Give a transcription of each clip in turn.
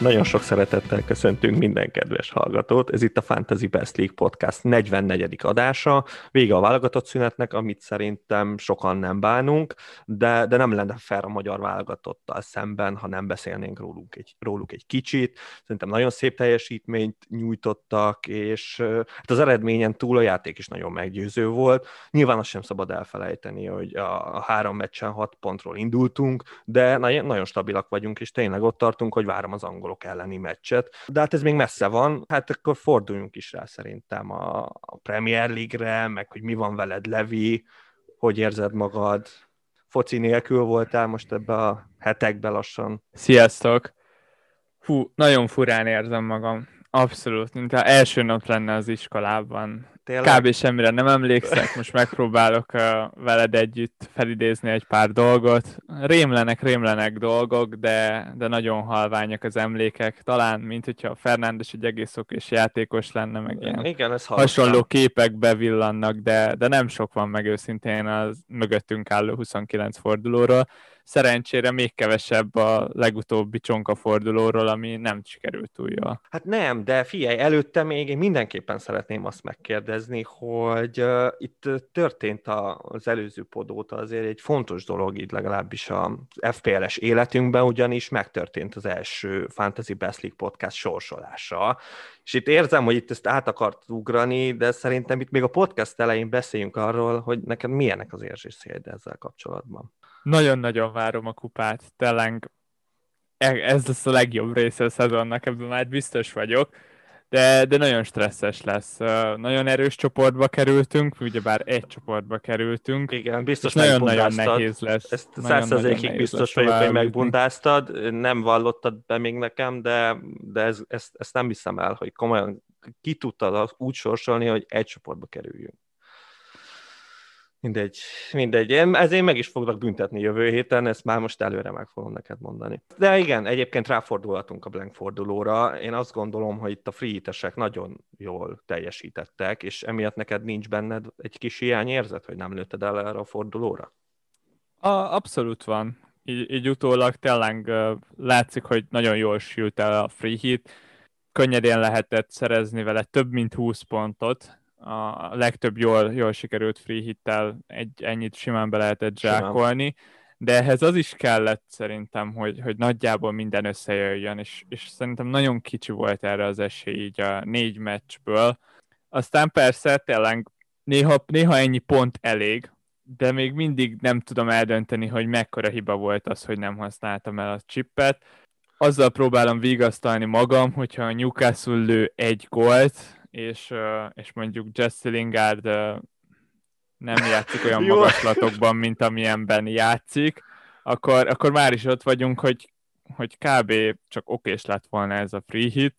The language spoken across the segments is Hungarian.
Nagyon sok szeretettel köszöntünk minden kedves hallgatót. Ez itt a Fantasy Best League Podcast 44. adása. Vége a válogatott szünetnek, amit szerintem sokan nem bánunk, de, de nem lenne fel a magyar válogatottal szemben, ha nem beszélnénk róluk egy, róluk egy kicsit. Szerintem nagyon szép teljesítményt nyújtottak, és hát az eredményen túl a játék is nagyon meggyőző volt. Nyilván azt sem szabad elfelejteni, hogy a, a három meccsen hat pontról indultunk, de nagyon, stabilak vagyunk, és tényleg ott tartunk, hogy várom az angol angolok elleni meccset. De hát ez még messze van, hát akkor forduljunk is rá szerintem a, a Premier League-re, meg hogy mi van veled, Levi, hogy érzed magad, foci nélkül voltál most ebbe a hetekbe lassan. Sziasztok! Fú, nagyon furán érzem magam. Abszolút, mint ha első nap lenne az iskolában. Tényleg? Kb. semmire nem emlékszek, most megpróbálok uh, veled együtt felidézni egy pár dolgot. Rémlenek, rémlenek dolgok, de, de nagyon halványak az emlékek. Talán, mint hogyha Fernándes egy egész okés játékos lenne, meg ilyen Igen, ez hasonló képek bevillannak, de, de nem sok van meg őszintén az mögöttünk álló 29 fordulóról szerencsére még kevesebb a legutóbbi csonka fordulóról, ami nem sikerült túl jól. Hát nem, de figyelj, előtte még én mindenképpen szeretném azt megkérdezni, hogy uh, itt történt az előző podóta azért egy fontos dolog itt legalábbis a FPL-es életünkben, ugyanis megtörtént az első Fantasy Best League podcast sorsolása, és itt érzem, hogy itt ezt át akart ugrani, de szerintem itt még a podcast elején beszéljünk arról, hogy neked milyenek az érzésed ezzel kapcsolatban. Nagyon-nagyon várom a kupát, tényleg e- ez lesz a legjobb része a szezonnak, ebben már biztos vagyok, de, de nagyon stresszes lesz. Nagyon erős csoportba kerültünk, ugyebár egy csoportba kerültünk. Igen, biztos nagyon-nagyon nehéz lesz. Ezt százszerzékig biztos vagyok, hogy megbundáztad, nem vallottad be még nekem, de, de ez, ezt, ezt nem hiszem el, hogy komolyan ki tudtad úgy sorsolni, hogy egy csoportba kerüljünk. Mindegy, mindegy. Én, ezért meg is foglak büntetni jövő héten, ezt már most előre meg fogom neked mondani. De igen, egyébként ráfordulhatunk a blank fordulóra. Én azt gondolom, hogy itt a free nagyon jól teljesítettek, és emiatt neked nincs benned egy kis hiányérzet, hogy nem lőtted el erre a fordulóra? A, abszolút van. Így, így utólag tényleg látszik, hogy nagyon jól sült el a free hit. Könnyedén lehetett szerezni vele több mint 20 pontot, a legtöbb jól, jól sikerült free hittel egy, ennyit simán be lehetett zsákolni, de ehhez az is kellett szerintem, hogy, hogy nagyjából minden összejöjjön, és, és szerintem nagyon kicsi volt erre az esély így a négy meccsből. Aztán persze tényleg néha, néha ennyi pont elég, de még mindig nem tudom eldönteni, hogy mekkora hiba volt az, hogy nem használtam el a chippet. Azzal próbálom vigasztalni magam, hogyha a Newcastle lő egy gólt, és, és mondjuk Jesse Lingard nem játszik olyan magaslatokban, mint amilyenben játszik, akkor, akkor már is ott vagyunk, hogy, hogy kb. csak okés lett volna ez a free hit,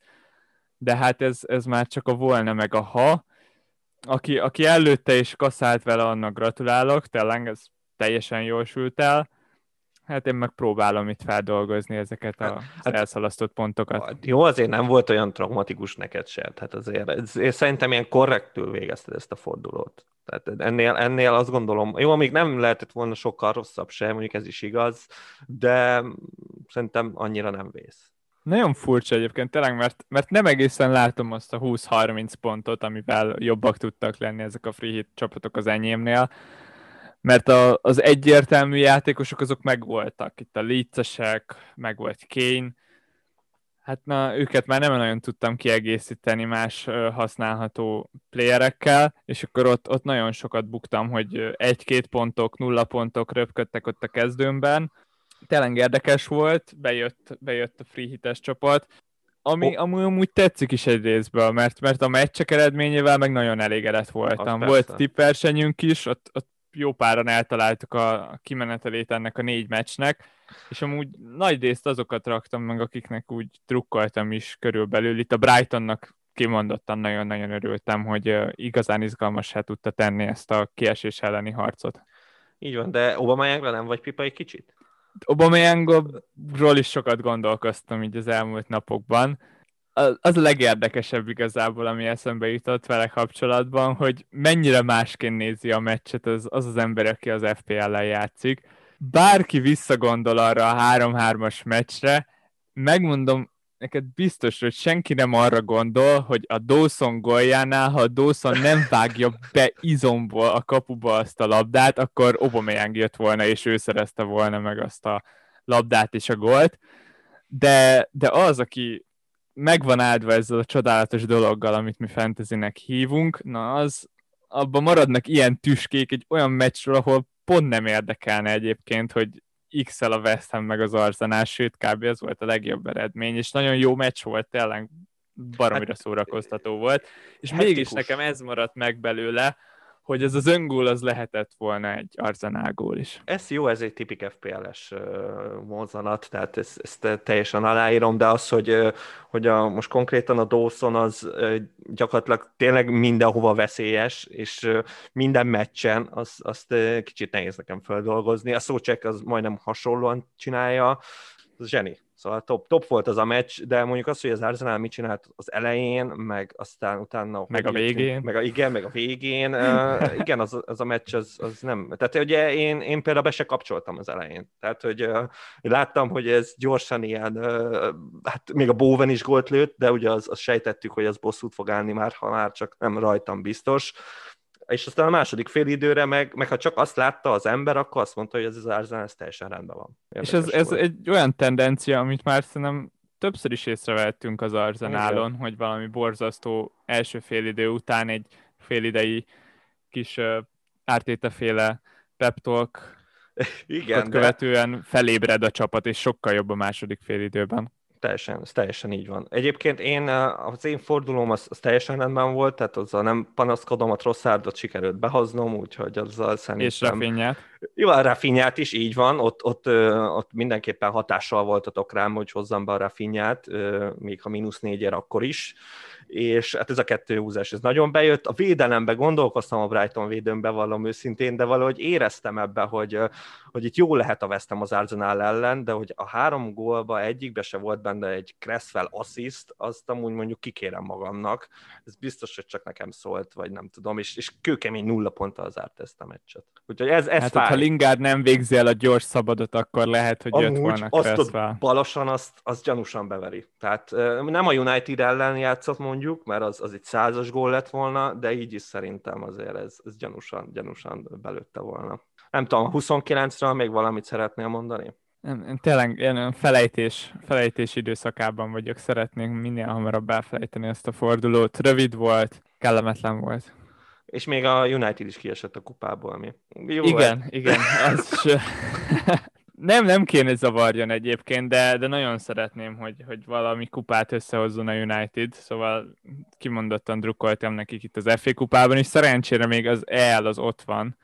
de hát ez, ez már csak a volna meg a ha. Aki, aki előtte és kaszált vele, annak gratulálok, tényleg ez teljesen jól sült el. Hát én meg próbálom itt feldolgozni ezeket a hát, hát, elszalasztott pontokat. Jó, azért nem volt olyan traumatikus neked se. Hát azért én szerintem ilyen korrektül végezted ezt a fordulót. Tehát ennél, ennél azt gondolom, jó, még nem lehetett volna sokkal rosszabb sem, mondjuk ez is igaz, de szerintem annyira nem vész. Nagyon furcsa egyébként, tényleg, mert, mert nem egészen látom azt a 20-30 pontot, amivel jobbak tudtak lenni ezek a free hit csapatok az enyémnél mert a, az egyértelmű játékosok azok megvoltak. Itt a Leedsesek, meg volt Kane, hát na, őket már nem nagyon tudtam kiegészíteni más használható playerekkel, és akkor ott, ott nagyon sokat buktam, hogy egy-két pontok, nulla pontok röpködtek ott a kezdőmben. Tényleg érdekes volt, bejött, bejött a free hites csapat, ami, oh. ami amúgy tetszik is egy részből, mert, mert a meccsek eredményével meg nagyon elégedett voltam. Volt tippversenyünk is, ott, ott jó páran eltaláltuk a kimenetelét ennek a négy meccsnek, és amúgy nagy részt azokat raktam meg, akiknek úgy trukkoltam is körülbelül. Itt a Brightonnak kimondottan nagyon-nagyon örültem, hogy igazán izgalmasá tudta tenni ezt a kiesés elleni harcot. Így van, de Obama nem vagy pipa egy kicsit? Obama is sokat gondolkoztam így az elmúlt napokban, az a legérdekesebb igazából, ami eszembe jutott vele kapcsolatban, hogy mennyire másként nézi a meccset az az, az ember, aki az FPL-lel játszik. Bárki visszagondol arra a 3-3-as meccsre, megmondom, neked biztos, hogy senki nem arra gondol, hogy a Dawson goljánál, ha a Dawson nem vágja be izomból a kapuba azt a labdát, akkor Obameyang jött volna, és ő szerezte volna meg azt a labdát és a gólt. De, de az, aki megvan áldva ezzel a csodálatos dologgal, amit mi fantasynek hívunk, na az, abban maradnak ilyen tüskék egy olyan meccsről, ahol pont nem érdekelne egyébként, hogy X-el a West Ham meg az Arsenal, sőt kb. ez volt a legjobb eredmény, és nagyon jó meccs volt, tényleg baromira hát, szórakoztató volt, és hektikus. mégis nekem ez maradt meg belőle, hogy ez az öngól az lehetett volna egy Arsenal gól is. Ez jó, ez egy tipik FPL-es mozzanat, tehát ezt, ezt teljesen aláírom, de az, hogy, hogy a, most konkrétan a Dawson az gyakorlatilag tényleg mindenhova veszélyes, és minden meccsen azt, azt kicsit nehéz nekem feldolgozni. A szócsek az majdnem hasonlóan csinálja, ez zseni. Szóval top, top volt az a meccs, de mondjuk az, hogy az Arsenal mit csinált az elején, meg aztán utána... Meg a végén. Meg a, igen, meg a végén. Uh, igen, az, az a meccs az, az nem... Tehát ugye én, én például be se kapcsoltam az elején. Tehát, hogy uh, láttam, hogy ez gyorsan ilyen... Uh, hát még a Bowen is gólt lőtt, de ugye az, az sejtettük, hogy az bosszút fog állni már, ha már csak nem rajtam biztos és aztán a második fél időre meg, meg ha csak azt látta az ember, akkor azt mondta, hogy ez az Arsenal ez teljesen rendben van. Érdekes és ez, ez egy olyan tendencia, amit már szerintem többször is észrevettünk az Arzenálon, hogy valami borzasztó első félidő után egy félidei kis uh, ártéteféle pep talk igen, követően de... felébred a csapat, és sokkal jobb a második félidőben teljesen, ez teljesen így van. Egyébként én, az én fordulóm az, az teljesen rendben volt, tehát azzal nem panaszkodom, a Trosszárdot sikerült behoznom, úgyhogy azzal szerintem... És Rafinhát. Jó, a Rafinhát is így van, ott, ott, ott mindenképpen hatással voltatok rám, hogy hozzam be a Rafinhát, még ha mínusz négyért akkor is és hát ez a kettő húzás, ez nagyon bejött. A védelembe gondolkoztam a Brighton védőn, bevallom őszintén, de valahogy éreztem ebbe, hogy, hogy itt jó lehet a vesztem az Arsenal ellen, de hogy a három gólba egyikbe se volt benne egy Cresswell assist, azt amúgy mondjuk kikérem magamnak. Ez biztos, hogy csak nekem szólt, vagy nem tudom, és, és kőkemény nulla ponttal zárt ezt a meccset. Úgyhogy ez, ez hát, ha Lingard nem végzi el a gyors szabadot, akkor lehet, hogy Amúgy jött volna azt ott balosan azt, azt gyanúsan beveri. Tehát nem a United ellen játszott mondjuk, mert az, az egy százas gól lett volna, de így is szerintem azért ez, ez gyanúsan, gyanúsan belőtte volna. Nem tudom, 29-ről még valamit szeretnél mondani? Nem, én tényleg én felejtés, felejtés időszakában vagyok, szeretnénk minél hamarabb elfelejteni ezt a fordulót. Rövid volt, kellemetlen volt. És még a United is kiesett a kupából, ami jó Igen, volt. igen. Az nem, nem kéne zavarjon egyébként, de, de nagyon szeretném, hogy, hogy valami kupát összehozzon a United, szóval kimondottan drukkoltam nekik itt az FA kupában, és szerencsére még az EL az ott van.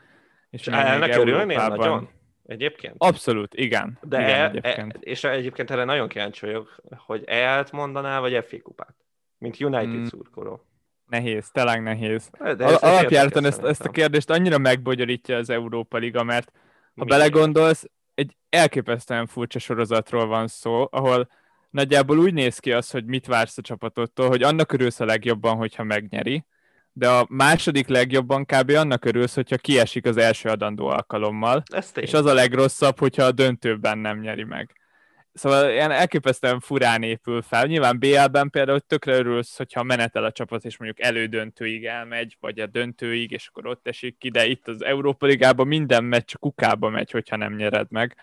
És elnek örülnél nagyon? Egyébként? Abszolút, igen. De igen, el, egyébként. E, és egyébként erre nagyon kíváncsi vagyok, hogy EL-t mondanál, vagy FA kupát? Mint United hmm. szurkoló. Nehéz, tényleg nehéz. De Alapjáraton ezt, ezt a kérdést annyira megbogyarítja az Európa Liga, mert ha Mi? belegondolsz, egy elképesztően furcsa sorozatról van szó, ahol nagyjából úgy néz ki az, hogy mit vársz a csapatottól, hogy annak örülsz a legjobban, hogyha megnyeri, de a második legjobban kb. annak örülsz, hogyha kiesik az első adandó alkalommal, és az a legrosszabb, hogyha a döntőben nem nyeri meg. Szóval ilyen elképesztően furán épül fel. Nyilván BL-ben például tökre örülsz, hogyha menetel a csapat, és mondjuk elődöntőig elmegy, vagy a döntőig, és akkor ott esik ki, de itt az Európa Ligában minden meccs kukába megy, hogyha nem nyered meg.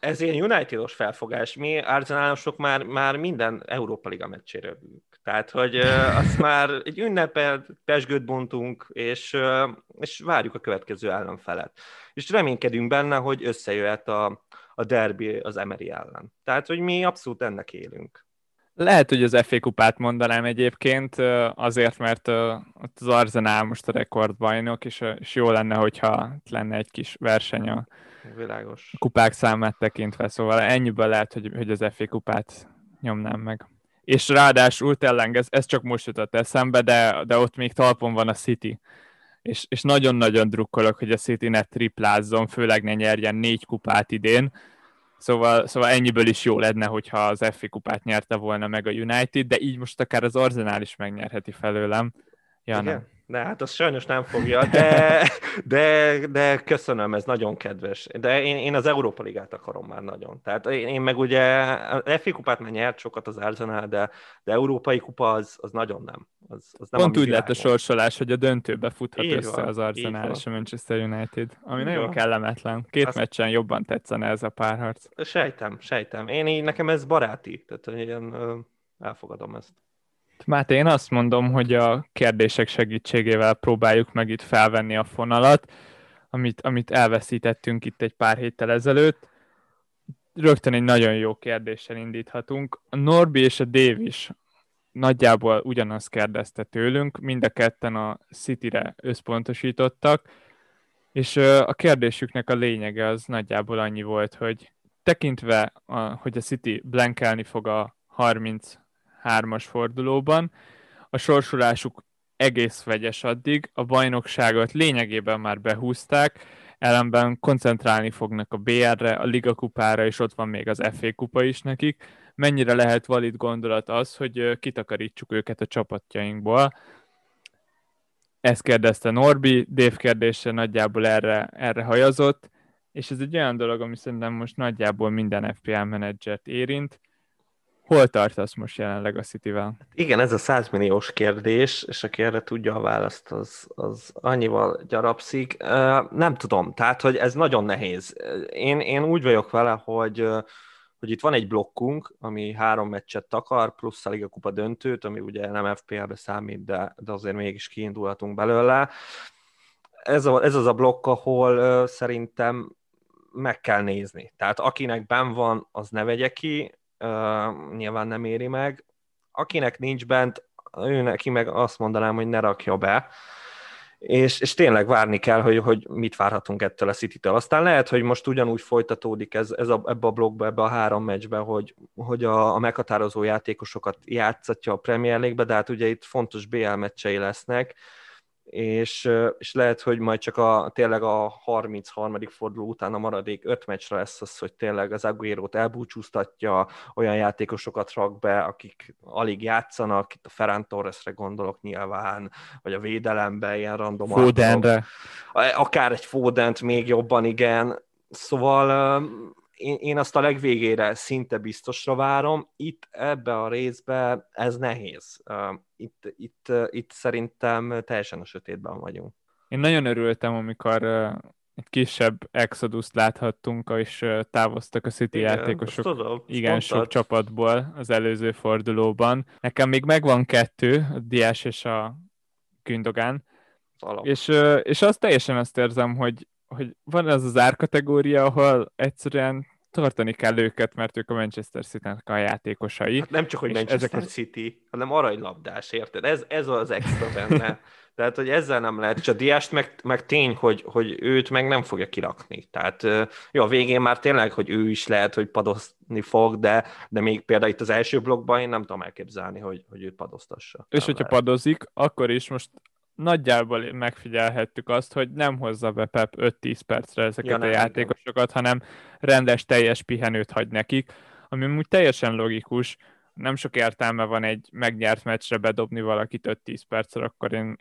Ez ilyen United-os felfogás. Mi Arsenalosok már, már minden Európa Liga meccsére Tehát, hogy uh, azt már egy ünnepel, pesgőt bontunk, és, uh, és várjuk a következő ellenfelet. És reménykedünk benne, hogy összejöhet a, a derby az Emery ellen. Tehát, hogy mi abszolút ennek élünk. Lehet, hogy az FA kupát mondanám egyébként, azért, mert az Arsenal most a rekordbajnok, és, és jó lenne, hogyha lenne egy kis verseny a Világos. kupák számát tekintve, szóval ennyiből lehet, hogy, hogy az FA kupát nyomnám meg. És ráadásul tényleg, ez, ez csak most jutott eszembe, de, de ott még talpon van a City és, és nagyon-nagyon drukkolok, hogy a City ne triplázzon, főleg ne nyerjen négy kupát idén. Szóval, szóval ennyiből is jó lenne, hogyha az FA kupát nyerte volna meg a United, de így most akár az Arsenal is megnyerheti felőlem. Ja, Igen? Nem. De hát az sajnos nem fogja, de, de, de köszönöm, ez nagyon kedves. De én, én az Európa Ligát akarom már nagyon. Tehát én, én meg ugye a FA kupát már nyert sokat az Arsenal, de, de Európai kupa az, az nagyon nem. Az, az nem Pont úgy lett a sorsolás, hogy a döntőbe futhat így össze van, az Arsenal és a Manchester United, ami így nagyon van. kellemetlen. Két Azt... meccsen jobban tetszene ez a párharc. Sejtem, sejtem. Én így, nekem ez baráti, tehát ilyen, elfogadom ezt. Máté, én azt mondom, hogy a kérdések segítségével próbáljuk meg itt felvenni a fonalat, amit, amit elveszítettünk itt egy pár héttel ezelőtt. Rögtön egy nagyon jó kérdéssel indíthatunk. A Norbi és a Dave is nagyjából ugyanazt kérdezte tőlünk, mind a ketten a City-re összpontosítottak, és a kérdésüknek a lényege az nagyjából annyi volt, hogy tekintve, a, hogy a City blankelni fog a 30 hármas fordulóban. A sorsolásuk egész vegyes addig, a bajnokságot lényegében már behúzták, ellenben koncentrálni fognak a BR-re, a Liga kupára, és ott van még az FA kupa is nekik. Mennyire lehet valid gondolat az, hogy kitakarítsuk őket a csapatjainkból? Ezt kérdezte Norbi, Dave kérdése nagyjából erre, erre hajazott, és ez egy olyan dolog, ami szerintem most nagyjából minden FPL menedzsert érint, Hol tartasz most jelenleg a City-vel? Igen, ez a 100 milliós kérdés, és aki erre tudja a választ, az, az annyival gyarapszik. Nem tudom, tehát, hogy ez nagyon nehéz. Én, én úgy vagyok vele, hogy, hogy itt van egy blokkunk, ami három meccset takar, plusz a Liga Kupa döntőt, ami ugye nem FPL-be számít, de, de azért mégis kiindulhatunk belőle. Ez, a, ez az a blokk, ahol szerintem meg kell nézni. Tehát akinek ben van, az ne vegye ki, uh, nyilván nem éri meg. Akinek nincs bent, ő neki meg azt mondanám, hogy ne rakja be, és, és tényleg várni kell, hogy, hogy mit várhatunk ettől a City-től. Aztán lehet, hogy most ugyanúgy folytatódik ez, ez a, ebbe a blogba, ebbe a három meccsbe, hogy, hogy a, a meghatározó játékosokat játszatja a Premier League-be, de hát ugye itt fontos BL meccsei lesznek, és, és lehet, hogy majd csak a, tényleg a 33. forduló után a maradék öt meccsre lesz az, hogy tényleg az Aguero-t elbúcsúztatja, olyan játékosokat rak be, akik alig játszanak, itt a Ferran Torresre gondolok nyilván, vagy a védelembe, ilyen random Fodenre. Akár egy Fodent még jobban, igen. Szóval én, én azt a legvégére szinte biztosra várom. Itt ebbe a részbe ez nehéz. Itt, itt, itt szerintem teljesen a sötétben vagyunk. Én nagyon örültem, amikor egy kisebb exodus láthattunk, és távoztak a City igen, játékosok tudom, igen sok csapatból az előző fordulóban. Nekem még megvan kettő, a Diás és a Gündogan, és, és azt teljesen azt érzem, hogy, hogy van ez az árkategória, ahol egyszerűen tartani kell őket, mert ők a Manchester City-nek a játékosai. Hát nem csak, hogy Manchester ezek... City, hanem aranylabdás, érted? Ez, ez az extra benne. Tehát, hogy ezzel nem lehet, és a diást meg, meg tény, hogy, hogy őt meg nem fogja kirakni. Tehát jó, a végén már tényleg, hogy ő is lehet, hogy padozni fog, de, de még például itt az első blokkban én nem tudom elképzelni, hogy, hogy őt padoztassa. És hogyha lehet. padozik, akkor is most nagyjából megfigyelhettük azt, hogy nem hozza be Pep 5-10 percre ezeket ja, nem, a játékosokat, nem. hanem rendes, teljes pihenőt hagy nekik, ami úgy teljesen logikus, nem sok értelme van egy megnyert meccsre bedobni valakit 5-10 percre, akkor én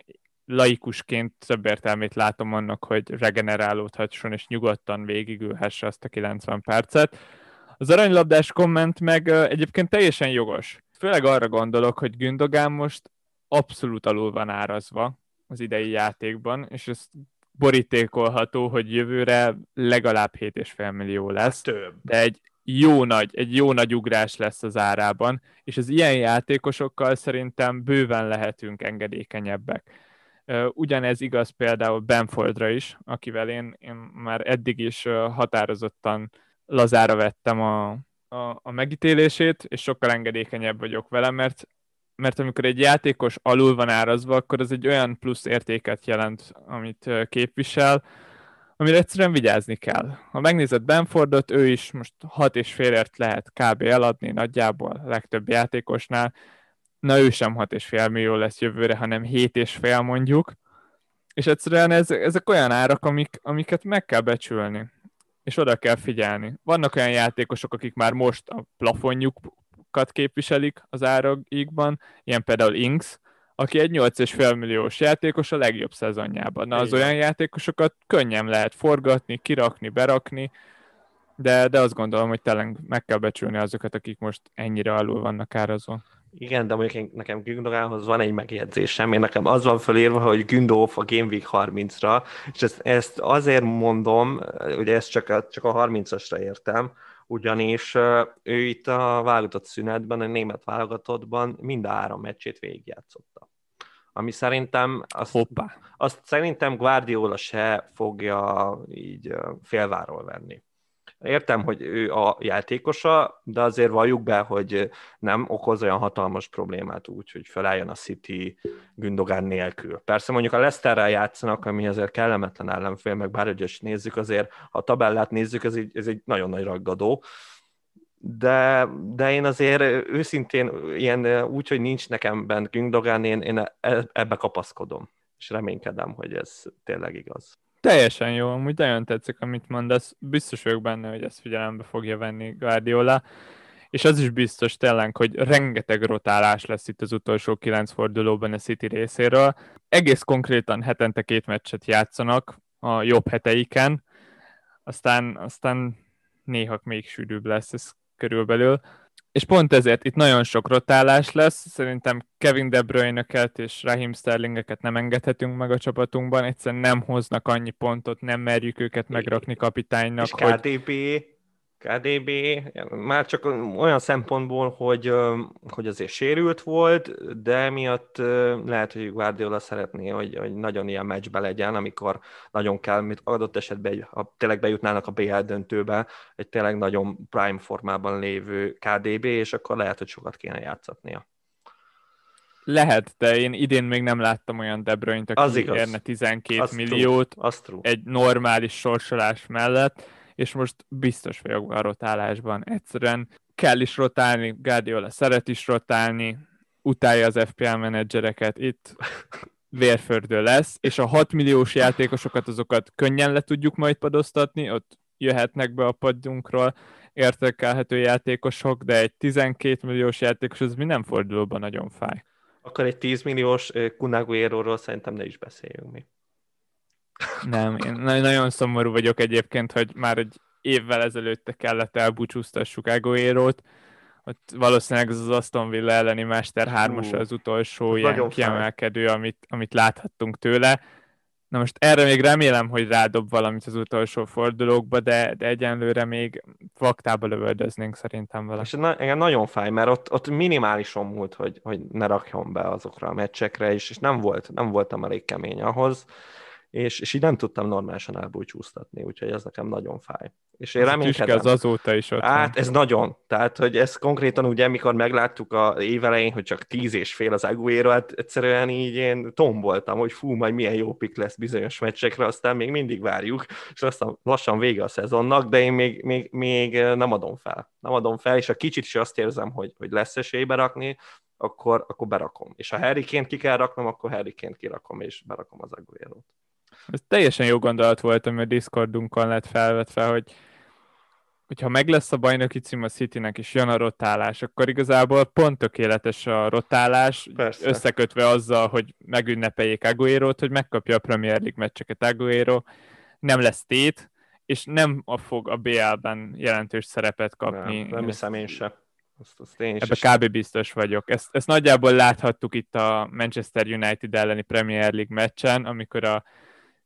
laikusként több értelmét látom annak, hogy regenerálódhasson és nyugodtan végigülhesse azt a 90 percet. Az aranylabdás komment meg egyébként teljesen jogos. Főleg arra gondolok, hogy Gündogán most abszolút alul van árazva az idei játékban, és ez borítékolható, hogy jövőre legalább 7,5 millió lesz. Több. De egy jó nagy, egy jó nagy ugrás lesz az árában, és az ilyen játékosokkal szerintem bőven lehetünk engedékenyebbek. Ugyanez igaz például Benfordra is, akivel én, én már eddig is határozottan lazára vettem a, a, a megítélését, és sokkal engedékenyebb vagyok vele, mert mert amikor egy játékos alul van árazva, akkor az egy olyan plusz értéket jelent, amit képvisel, amire egyszerűen vigyázni kell. Ha megnézed Benfordot, ő is most 6 és félért lehet kb. eladni nagyjából a legtöbb játékosnál, na ő sem 6 és fél millió lesz jövőre, hanem 7 és fél mondjuk, és egyszerűen ez, ezek olyan árak, amik, amiket meg kell becsülni, és oda kell figyelni. Vannak olyan játékosok, akik már most a plafonjuk kat képviselik az árakikban, ilyen például Inks, aki egy 8,5 milliós játékos a legjobb szezonjában. Na, az Igen. olyan játékosokat könnyen lehet forgatni, kirakni, berakni, de, de azt gondolom, hogy tényleg meg kell becsülni azokat, akik most ennyire alul vannak árazva. Igen, de mondjuk nekem Gündogához van egy megjegyzésem. Én nekem az van fölírva, hogy Gündo a Game Week 30-ra, és ezt, ezt azért mondom, ugye ezt csak a, csak a 30-asra értem, ugyanis ő itt a válogatott szünetben, a német válogatottban mind a három meccsét végigjátszotta. Ami szerintem azt, Hoppá. azt szerintem Guardiola se fogja így félváról venni. Értem, hogy ő a játékosa, de azért valljuk be, hogy nem okoz olyan hatalmas problémát úgy, hogy felálljon a City Gündogán nélkül. Persze mondjuk a Leicesterrel játszanak, ami azért kellemetlen ellenfél, meg bár hogy is nézzük, azért ha a tabellát nézzük, ez egy, ez egy nagyon nagy ragadó. De, de én azért őszintén ilyen úgy, hogy nincs nekem bent Gündogán, én, én ebbe kapaszkodom. És reménykedem, hogy ez tényleg igaz. Teljesen jó, amúgy nagyon tetszik, amit mondasz. Biztos vagyok benne, hogy ezt figyelembe fogja venni Guardiola. És az is biztos tényleg, hogy rengeteg rotálás lesz itt az utolsó kilenc fordulóban a City részéről. Egész konkrétan hetente két meccset játszanak a jobb heteiken, aztán, aztán néha még sűrűbb lesz ez körülbelül. És pont ezért itt nagyon sok rotálás lesz, szerintem Kevin De Bruyne-eket és Raheem Sterlingeket nem engedhetünk meg a csapatunkban, egyszerűen nem hoznak annyi pontot, nem merjük őket megrakni kapitánynak, És hogy KDB, KDB, már csak olyan szempontból, hogy, hogy azért sérült volt, de miatt lehet, hogy Guardiola szeretné, hogy, hogy nagyon ilyen meccsbe legyen, amikor nagyon kell, mit adott esetben, ha tényleg bejutnának a BL döntőbe, egy tényleg nagyon prime formában lévő KDB, és akkor lehet, hogy sokat kéne játszatnia. lehet, de én idén még nem láttam olyan De Bruyne-t, aki Az igaz. érne 12 Azt milliót Azt true. egy normális sorsolás mellett, és most biztos vagyok a rotálásban. Egyszerűen kell is rotálni, Guardiola szeret is rotálni, utálja az FPL menedzsereket, itt vérfördő lesz, és a 6 milliós játékosokat, azokat könnyen le tudjuk majd padoztatni, ott jöhetnek be a padunkról értékelhető játékosok, de egy 12 milliós játékos az minden fordulóban nagyon fáj. Akkor egy 10 milliós Kunaguero-ról szerintem ne is beszéljünk mi. Nem, én na- nagyon szomorú vagyok egyébként, hogy már egy évvel ezelőtte kellett elbúcsúztassuk Aguero-t, ott valószínűleg ez az Aston Villa elleni Mester 3 Hú, az utolsó ilyen kiemelkedő, amit, amit láthattunk tőle. Na most erre még remélem, hogy rádob valamit az utolsó fordulókba, de, de egyenlőre még vaktába lövöldöznénk szerintem vele. És na, engem nagyon fáj, mert ott, ott minimálisan múlt, hogy, hogy ne rakjon be azokra a meccsekre, és, és nem, volt, nem voltam elég kemény ahhoz, és, és így nem tudtam normálisan elbúcsúztatni, úgyhogy ez nekem nagyon fáj. És én Ez reménykedem. az azóta is ott Hát ez nagyon. Tehát, hogy ez konkrétan ugye, mikor megláttuk a évelején, hogy csak tíz és fél az Aguero, hát egyszerűen így én tomboltam, hogy fú, majd milyen jó pick lesz bizonyos meccsekre, aztán még mindig várjuk, és aztán lassan vége a szezonnak, de én még, még, még nem adom fel. Nem adom fel, és a kicsit is azt érzem, hogy, hogy lesz esély berakni, akkor, akkor berakom. És ha Harryként ki kell raknom, akkor Harryként kirakom, és berakom az Aguero-t. Ez teljesen jó gondolat volt, ami a Discordunkon lett felvetve, hogy hogyha meg lesz a bajnoki cím a Citynek, és jön a rotálás, akkor igazából pont tökéletes a rotálás, Persze. összekötve azzal, hogy megünnepeljék Aguero-t, hogy megkapja a Premier League meccseket Aguero, nem lesz tét, és nem a fog a BL-ben jelentős szerepet kapni. Nem, nem hiszem én se. Azt, azt én is Ebbe kb. biztos vagyok. Ezt, ezt nagyjából láthattuk itt a Manchester United elleni Premier League meccsen, amikor a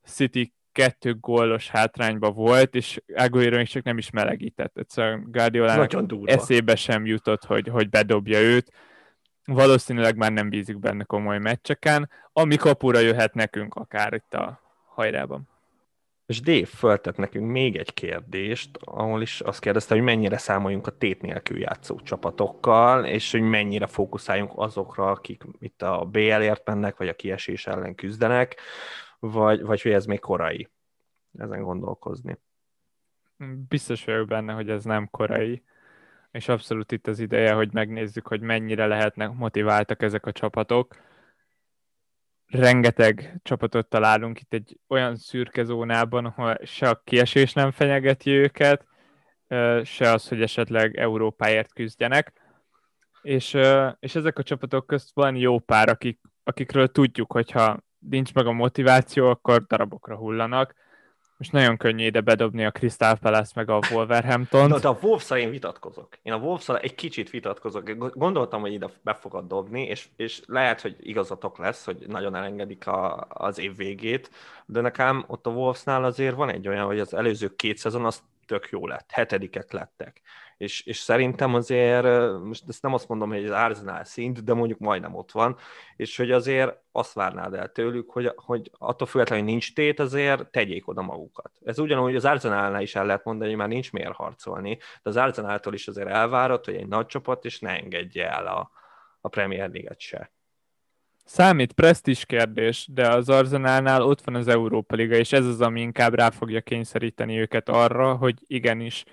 City kettő gólos hátrányba volt, és Aguero is csak nem is melegített. Egyszerűen Guardiolának eszébe sem jutott, hogy, hogy bedobja őt. Valószínűleg már nem bízik benne komoly meccseken, ami kapura jöhet nekünk akár itt a hajrában. És Dave föltett nekünk még egy kérdést, ahol is azt kérdezte, hogy mennyire számoljunk a tét nélkül játszó csapatokkal, és hogy mennyire fókuszáljunk azokra, akik itt a BL-ért mennek, vagy a kiesés ellen küzdenek, vagy, vagy hogy ez még korai ezen gondolkozni. Biztos vagyok benne, hogy ez nem korai, és abszolút itt az ideje, hogy megnézzük, hogy mennyire lehetnek motiváltak ezek a csapatok. Rengeteg csapatot találunk itt egy olyan szürke zónában, ahol se a kiesés nem fenyegeti őket, se az, hogy esetleg Európáért küzdjenek. És, és ezek a csapatok közt van jó pár, akik akikről tudjuk, hogyha nincs meg a motiváció, akkor darabokra hullanak. Most nagyon könnyű ide bedobni a Crystal Palace meg a Wolverhampton. Na, de a wolves én vitatkozok. Én a wolves egy kicsit vitatkozok. Gondoltam, hogy ide be fogod dobni, és, és lehet, hogy igazatok lesz, hogy nagyon elengedik a, az év végét, de nekem ott a Wolvesnál azért van egy olyan, hogy az előző két szezon az tök jó lett, hetedikek lettek és, és szerintem azért, most ezt nem azt mondom, hogy az Arsenal szint, de mondjuk majdnem ott van, és hogy azért azt várnád el tőlük, hogy, hogy attól függetlenül, hogy nincs tét, azért tegyék oda magukat. Ez ugyanúgy az Arsenalnál is el lehet mondani, hogy már nincs miért harcolni, de az Arsenaltól is azért elvárott, hogy egy nagy csapat, és ne engedje el a, a Premier League-et se. Számít presztis kérdés, de az Arzenálnál ott van az Európa Liga, és ez az, ami inkább rá fogja kényszeríteni őket arra, hogy igenis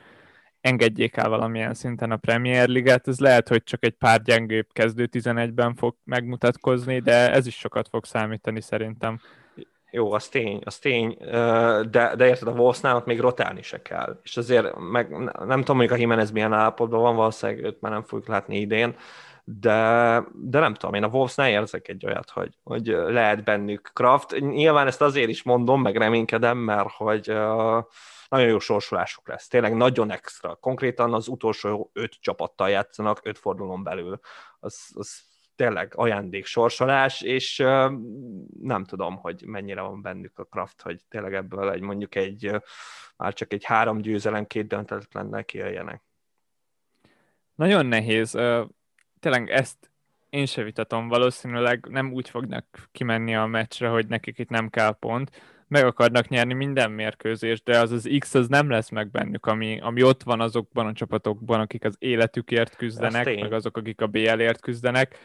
engedjék el valamilyen szinten a Premier Ligát. Ez lehet, hogy csak egy pár gyengébb kezdő 11-ben fog megmutatkozni, de ez is sokat fog számítani szerintem. Jó, az tény, az tény, de, de érted, a Wolvesnál ott még rotálni se kell. És azért meg, nem tudom, hogy a Jimenez milyen állapotban van, valószínűleg őt már nem fogjuk látni idén, de, de nem tudom, én a Wolvesnál érzek egy olyat, hogy, hogy lehet bennük Kraft. Nyilván ezt azért is mondom, meg reménykedem, mert hogy uh, nagyon jó sorsolásuk lesz. Tényleg nagyon extra. Konkrétan az utolsó öt csapattal játszanak, öt fordulón belül. Az, az tényleg ajándék sorsolás, és uh, nem tudom, hogy mennyire van bennük a kraft, hogy tényleg ebből egy mondjuk egy már csak egy három győzelem, két döntetlennel kijöjjenek. Nagyon nehéz. Tényleg ezt én se vitatom, valószínűleg nem úgy fognak kimenni a meccsre, hogy nekik itt nem kell pont, meg akarnak nyerni minden mérkőzést, de az az X az nem lesz meg bennük, ami, ami ott van azokban a csapatokban, akik az életükért küzdenek, meg azok, akik a BL-ért küzdenek.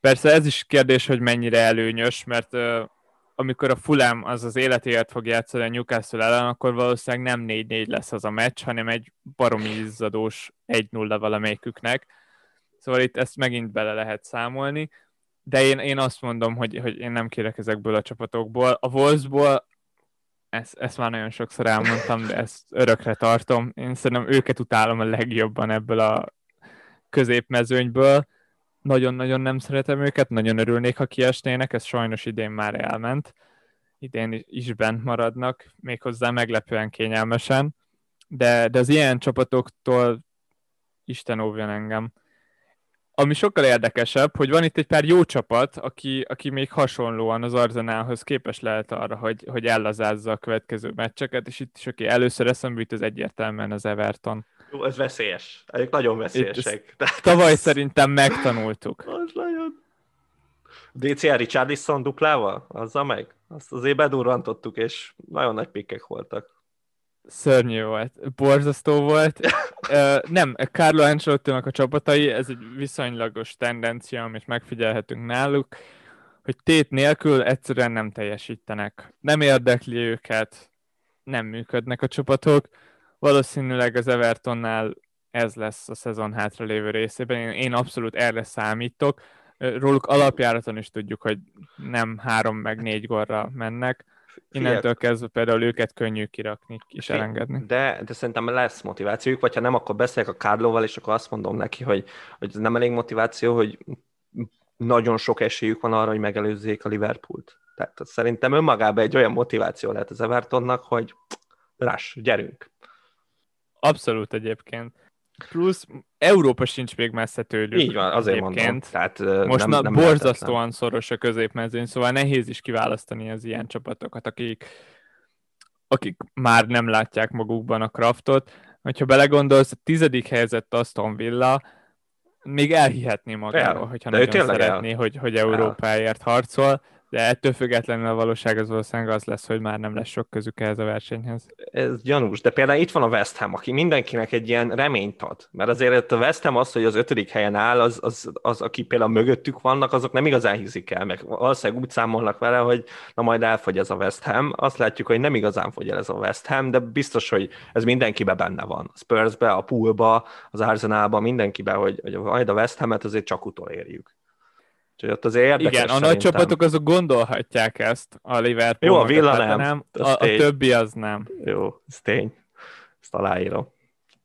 Persze ez is kérdés, hogy mennyire előnyös, mert uh, amikor a Fulham az az életéért fog játszani a Newcastle ellen, akkor valószínűleg nem 4-4 lesz az a meccs, hanem egy baromi izzadós 1-0 valamelyiküknek. Szóval itt ezt megint bele lehet számolni de én, én azt mondom, hogy, hogy én nem kérek ezekből a csapatokból. A Wolvesból ezt, ezt már nagyon sokszor elmondtam, de ezt örökre tartom. Én szerintem őket utálom a legjobban ebből a középmezőnyből. Nagyon-nagyon nem szeretem őket, nagyon örülnék, ha kiesnének, ez sajnos idén már elment. Idén is bent maradnak, méghozzá meglepően kényelmesen. De, de az ilyen csapatoktól Isten óvjon engem ami sokkal érdekesebb, hogy van itt egy pár jó csapat, aki, aki még hasonlóan az Arzenálhoz képes lehet arra, hogy, hogy ellazázza a következő meccseket, és itt is oké, először eszembe jut az egyértelműen az Everton. Jó, ez veszélyes. Ezek nagyon veszélyesek. Tavaly szerintem megtanultuk. Az nagyon. DCR Richardson duplával? Azzal meg? Azt azért bedurrantottuk, és nagyon nagy pikkek voltak szörnyű volt, borzasztó volt. uh, nem, Carlo ancelotti a csapatai, ez egy viszonylagos tendencia, amit megfigyelhetünk náluk, hogy tét nélkül egyszerűen nem teljesítenek. Nem érdekli őket, nem működnek a csapatok. Valószínűleg az Evertonnál ez lesz a szezon hátralévő részében. Én, én abszolút erre számítok. Róluk alapjáraton is tudjuk, hogy nem három meg négy gorra mennek Innentől kezdve például őket könnyű kirakni és elengedni. De, de szerintem lesz motivációjuk, vagy ha nem, akkor beszélek a Kárlóval, és akkor azt mondom neki, hogy, hogy ez nem elég motiváció, hogy nagyon sok esélyük van arra, hogy megelőzzék a Liverpoolt. Tehát szerintem önmagában egy olyan motiváció lehet az Evertonnak, hogy rás, gyerünk. Abszolút egyébként. Plusz Európa sincs még messze tőlük. Így van, azért egyébként. mondom. Tehát, Most nem, nem borzasztóan lehetetlen. szoros a középmezőny, szóval nehéz is kiválasztani az ilyen csapatokat, akik, akik már nem látják magukban a kraftot. Hogyha belegondolsz, a tizedik helyzet Aston Villa, még elhihetné magáról, el, hogyha nagyon szeretné, el. hogy, hogy Európáért harcol, de ettől függetlenül a valóság az valószínűleg az lesz, hogy már nem lesz sok közük ehhez a versenyhez. Ez gyanús, de például itt van a West Ham, aki mindenkinek egy ilyen reményt ad. Mert azért a West Ham az, hogy az ötödik helyen áll, az, az, az aki például mögöttük vannak, azok nem igazán hiszik el, meg valószínűleg úgy számolnak vele, hogy na majd elfogy ez a West Ham. Azt látjuk, hogy nem igazán fogy el ez a West Ham, de biztos, hogy ez mindenkibe benne van. A Spursbe, a Poolba, az Arsenalba, mindenkibe, hogy, hogy majd a West Ham-et azért csak utolérjük. Úgyhogy ott azért érdekes Igen, a szerintem. nagy csapatok azok gondolhatják ezt, a Liverpool. Jó, a Villa nem. nem a, a többi az nem. Jó, ez tény. Ezt aláírom.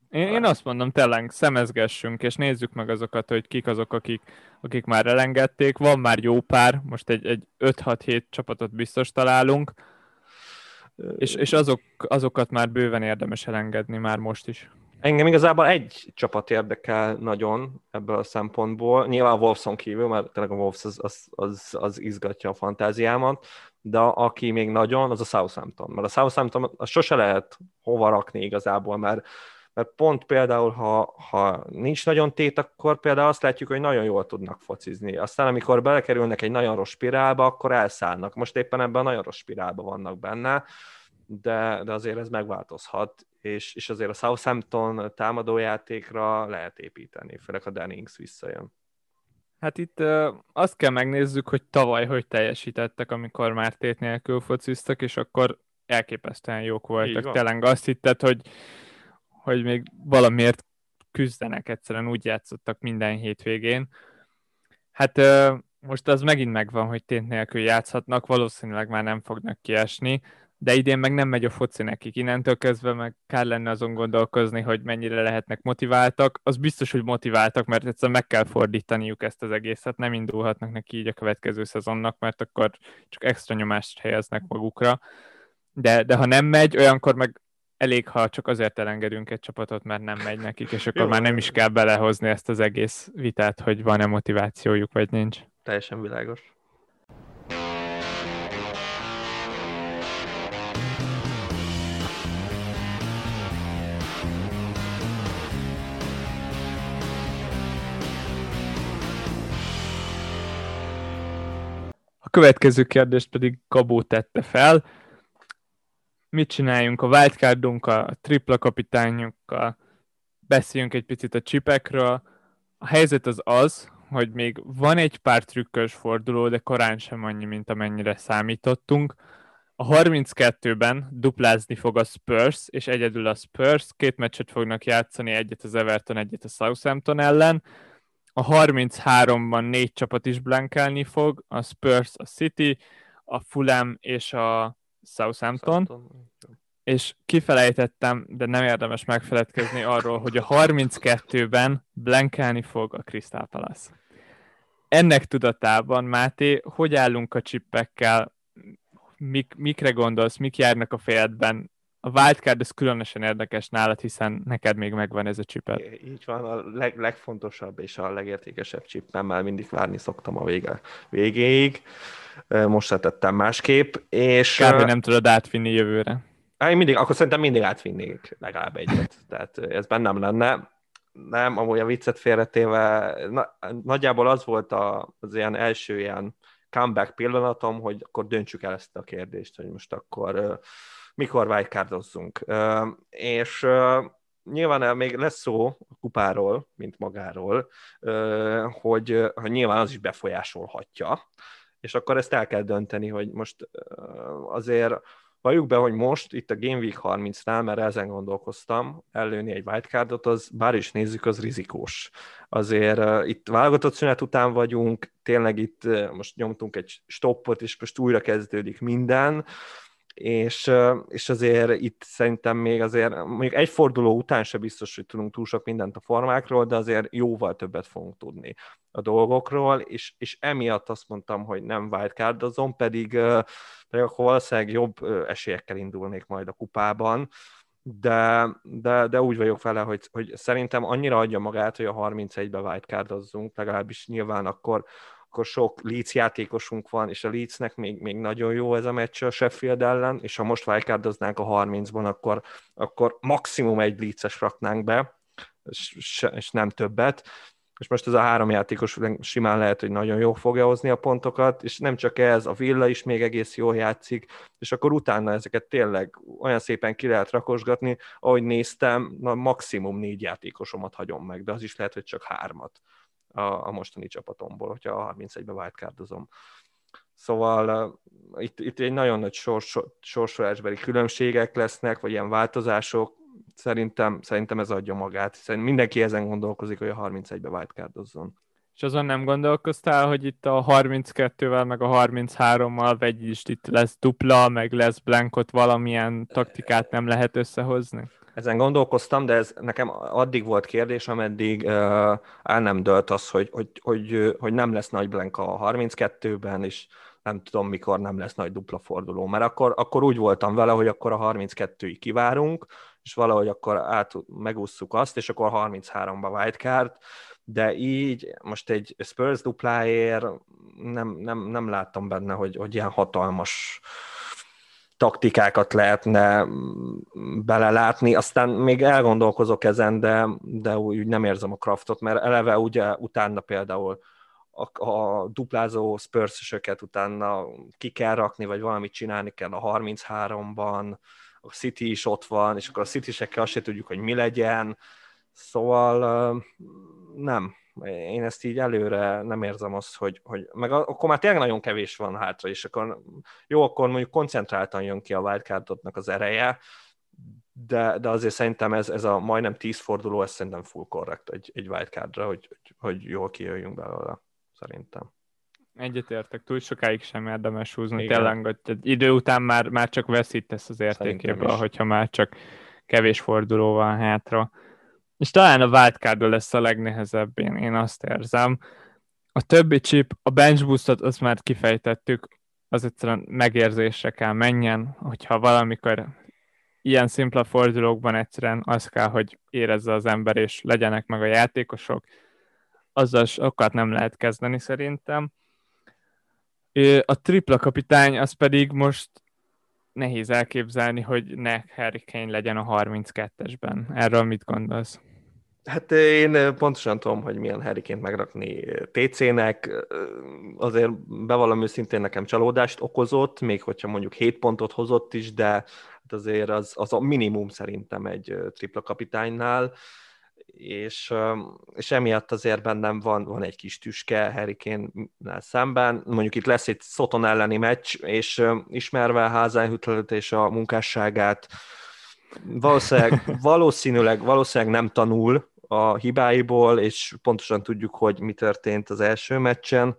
Én, én azt mondom, tényleg szemezgessünk, és nézzük meg azokat, hogy kik azok, akik, akik már elengedték. Van már jó pár, most egy, egy 5-6-7 csapatot biztos találunk, és, és azok, azokat már bőven érdemes elengedni már most is. Engem igazából egy csapat érdekel nagyon ebből a szempontból. Nyilván a Wolfson kívül, mert tényleg a Wolves az, az, az, az izgatja a fantáziámat, de aki még nagyon, az a Southampton. Mert a Southampton az sose lehet hova rakni igazából, mert, mert pont például, ha, ha nincs nagyon tét, akkor például azt látjuk, hogy nagyon jól tudnak focizni. Aztán amikor belekerülnek egy nagyon rossz spirálba, akkor elszállnak. Most éppen ebben a nagyon rossz spirálba vannak benne, de, de azért ez megváltozhat, és, és azért a Southampton támadójátékra lehet építeni, főleg a Dennings visszajön. Hát itt uh, azt kell megnézzük, hogy tavaly hogy teljesítettek, amikor már tét nélkül fociztak, és akkor elképesztően jók voltak. Tényleg azt hitted, hogy, hogy még valamiért küzdenek, egyszerűen úgy játszottak minden hétvégén. Hát uh, most az megint megvan, hogy tét nélkül játszhatnak, valószínűleg már nem fognak kiesni, de idén meg nem megy a foci nekik. Innentől kezdve meg kár lenne azon gondolkozni, hogy mennyire lehetnek motiváltak. Az biztos, hogy motiváltak, mert egyszerűen meg kell fordítaniuk ezt az egészet, nem indulhatnak neki így a következő szezonnak, mert akkor csak extra nyomást helyeznek magukra. De, de ha nem megy, olyankor meg elég, ha csak azért elengedünk egy csapatot, mert nem megy nekik, és akkor Jó, már nem is kell belehozni ezt az egész vitát, hogy van-e motivációjuk, vagy nincs. Teljesen világos. A következő kérdést pedig Kabó tette fel. Mit csináljunk a wildcardunkkal, a tripla kapitányunkkal, beszéljünk egy picit a csipekről. A helyzet az az, hogy még van egy pár trükkös forduló, de korán sem annyi, mint amennyire számítottunk. A 32-ben duplázni fog a Spurs, és egyedül a Spurs. Két meccset fognak játszani, egyet az Everton, egyet a Southampton ellen. A 33-ban négy csapat is blankálni fog, a Spurs, a City, a Fulham és a Southampton. Southampton. És kifelejtettem, de nem érdemes megfeledkezni arról, hogy a 32-ben blankálni fog a Crystal Palace. Ennek tudatában, Máté, hogy állunk a csippekkel, mik, mikre gondolsz, mik járnak a fejedben, a wildcard ez különösen érdekes nálad, hiszen neked még megvan ez a csipet. Így van, a leg, legfontosabb és a legértékesebb már mindig várni szoktam a vége, végéig. Most tettem másképp, és... Kár, nem tudod átvinni jövőre. Én mindig, akkor szerintem mindig átvinnék legalább egyet. Tehát ez bennem lenne. Nem, amúgy a viccet félretéve, na, nagyjából az volt a, az ilyen első ilyen comeback pillanatom, hogy akkor döntsük el ezt a kérdést, hogy most akkor mikor wildcardozzunk. És nyilván még lesz szó a kupáról, mint magáról, hogy, nyilván az is befolyásolhatja, és akkor ezt el kell dönteni, hogy most azért valljuk be, hogy most itt a Game Week 30-nál, mert ezen gondolkoztam, előni egy wildcardot, az bár is nézzük, az rizikós. Azért uh, itt válogatott szünet után vagyunk, tényleg itt uh, most nyomtunk egy stoppot, és most újra kezdődik minden, és, és azért itt szerintem még azért mondjuk egy forduló után se biztos, hogy tudunk túl sok mindent a formákról, de azért jóval többet fogunk tudni a dolgokról, és, és emiatt azt mondtam, hogy nem wildcardozom, pedig, pedig akkor valószínűleg jobb esélyekkel indulnék majd a kupában, de, de, de úgy vagyok vele, hogy, hogy szerintem annyira adja magát, hogy a 31-be wildcardozzunk, legalábbis nyilván akkor, akkor sok Leeds játékosunk van, és a Leedsnek még, még nagyon jó ez a meccs a Sheffield ellen, és ha most wildcardoznánk a 30-ban, akkor, akkor maximum egy Leeds-es raknánk be, és, és nem többet, és most ez a három játékos simán lehet, hogy nagyon jól fogja hozni a pontokat, és nem csak ez, a Villa is még egész jól játszik, és akkor utána ezeket tényleg olyan szépen ki lehet rakosgatni, ahogy néztem, na maximum négy játékosomat hagyom meg, de az is lehet, hogy csak hármat a, a mostani csapatomból, hogyha a 31-be wildcardozom. Szóval uh, itt, itt egy nagyon nagy sors, sorsolásbeli különbségek lesznek, vagy ilyen változások. Szerintem, szerintem ez adja magát, hiszen mindenki ezen gondolkozik, hogy a 31-be wildcardozzon. És azon nem gondolkoztál, hogy itt a 32-vel, meg a 33-mal vegy is itt lesz dupla, meg lesz blankot, valamilyen taktikát nem lehet összehozni? Ezen gondolkoztam, de ez nekem addig volt kérdés, ameddig uh, el nem dölt az, hogy, hogy, hogy, hogy nem lesz nagy blanka a 32-ben, és nem tudom, mikor nem lesz nagy dupla forduló, mert akkor, akkor úgy voltam vele, hogy akkor a 32-ig kivárunk, és valahogy akkor át megússzuk azt, és akkor 33-ba wildcard, de így most egy Spurs dupláért nem, nem, nem láttam benne, hogy, hogy ilyen hatalmas taktikákat lehetne belelátni, aztán még elgondolkozok ezen, de, de úgy nem érzem a kraftot, mert eleve ugye utána például a, a duplázó spurs utána ki kell rakni, vagy valamit csinálni kell a 33-ban, a City is ott van, és akkor a City-sekkel azt se tudjuk, hogy mi legyen, szóval nem, én ezt így előre nem érzem azt, hogy, hogy meg akkor már tényleg nagyon kevés van hátra, és akkor jó, akkor mondjuk koncentráltan jön ki a wildcardotnak az ereje, de, de azért szerintem ez, ez a majdnem tíz forduló, ez szerintem full korrekt egy, egy wildcardra, hogy, hogy, hogy jól kijöjjünk belőle, szerintem. Egyetértek, túl sokáig sem érdemes húzni, tényleg, hogy idő után már, már csak veszítesz az értékéből, hogyha már csak kevés forduló van hátra. És talán a wildcard lesz a legnehezebb, én, én azt érzem. A többi chip, a bench boostot, azt már kifejtettük, az egyszerűen megérzésre kell menjen, hogyha valamikor ilyen szimpla fordulókban egyszerűen az kell, hogy érezze az ember, és legyenek meg a játékosok, azzal sokat nem lehet kezdeni szerintem. A tripla kapitány az pedig most nehéz elképzelni, hogy ne Harry Kane legyen a 32-esben. Erről mit gondolsz? Hát én pontosan tudom, hogy milyen Harryként megrakni TC-nek. Azért bevallom őszintén nekem csalódást okozott, még hogyha mondjuk 7 pontot hozott is, de hát azért az, az a minimum szerintem egy tripla kapitánynál és, és emiatt azért bennem van, van egy kis tüske Harry Kane-nál szemben. Mondjuk itt lesz egy Szoton elleni meccs, és ismerve a Házájhütlelet és a munkásságát, valószínűleg, valószínűleg, valószínűleg nem tanul a hibáiból, és pontosan tudjuk, hogy mi történt az első meccsen.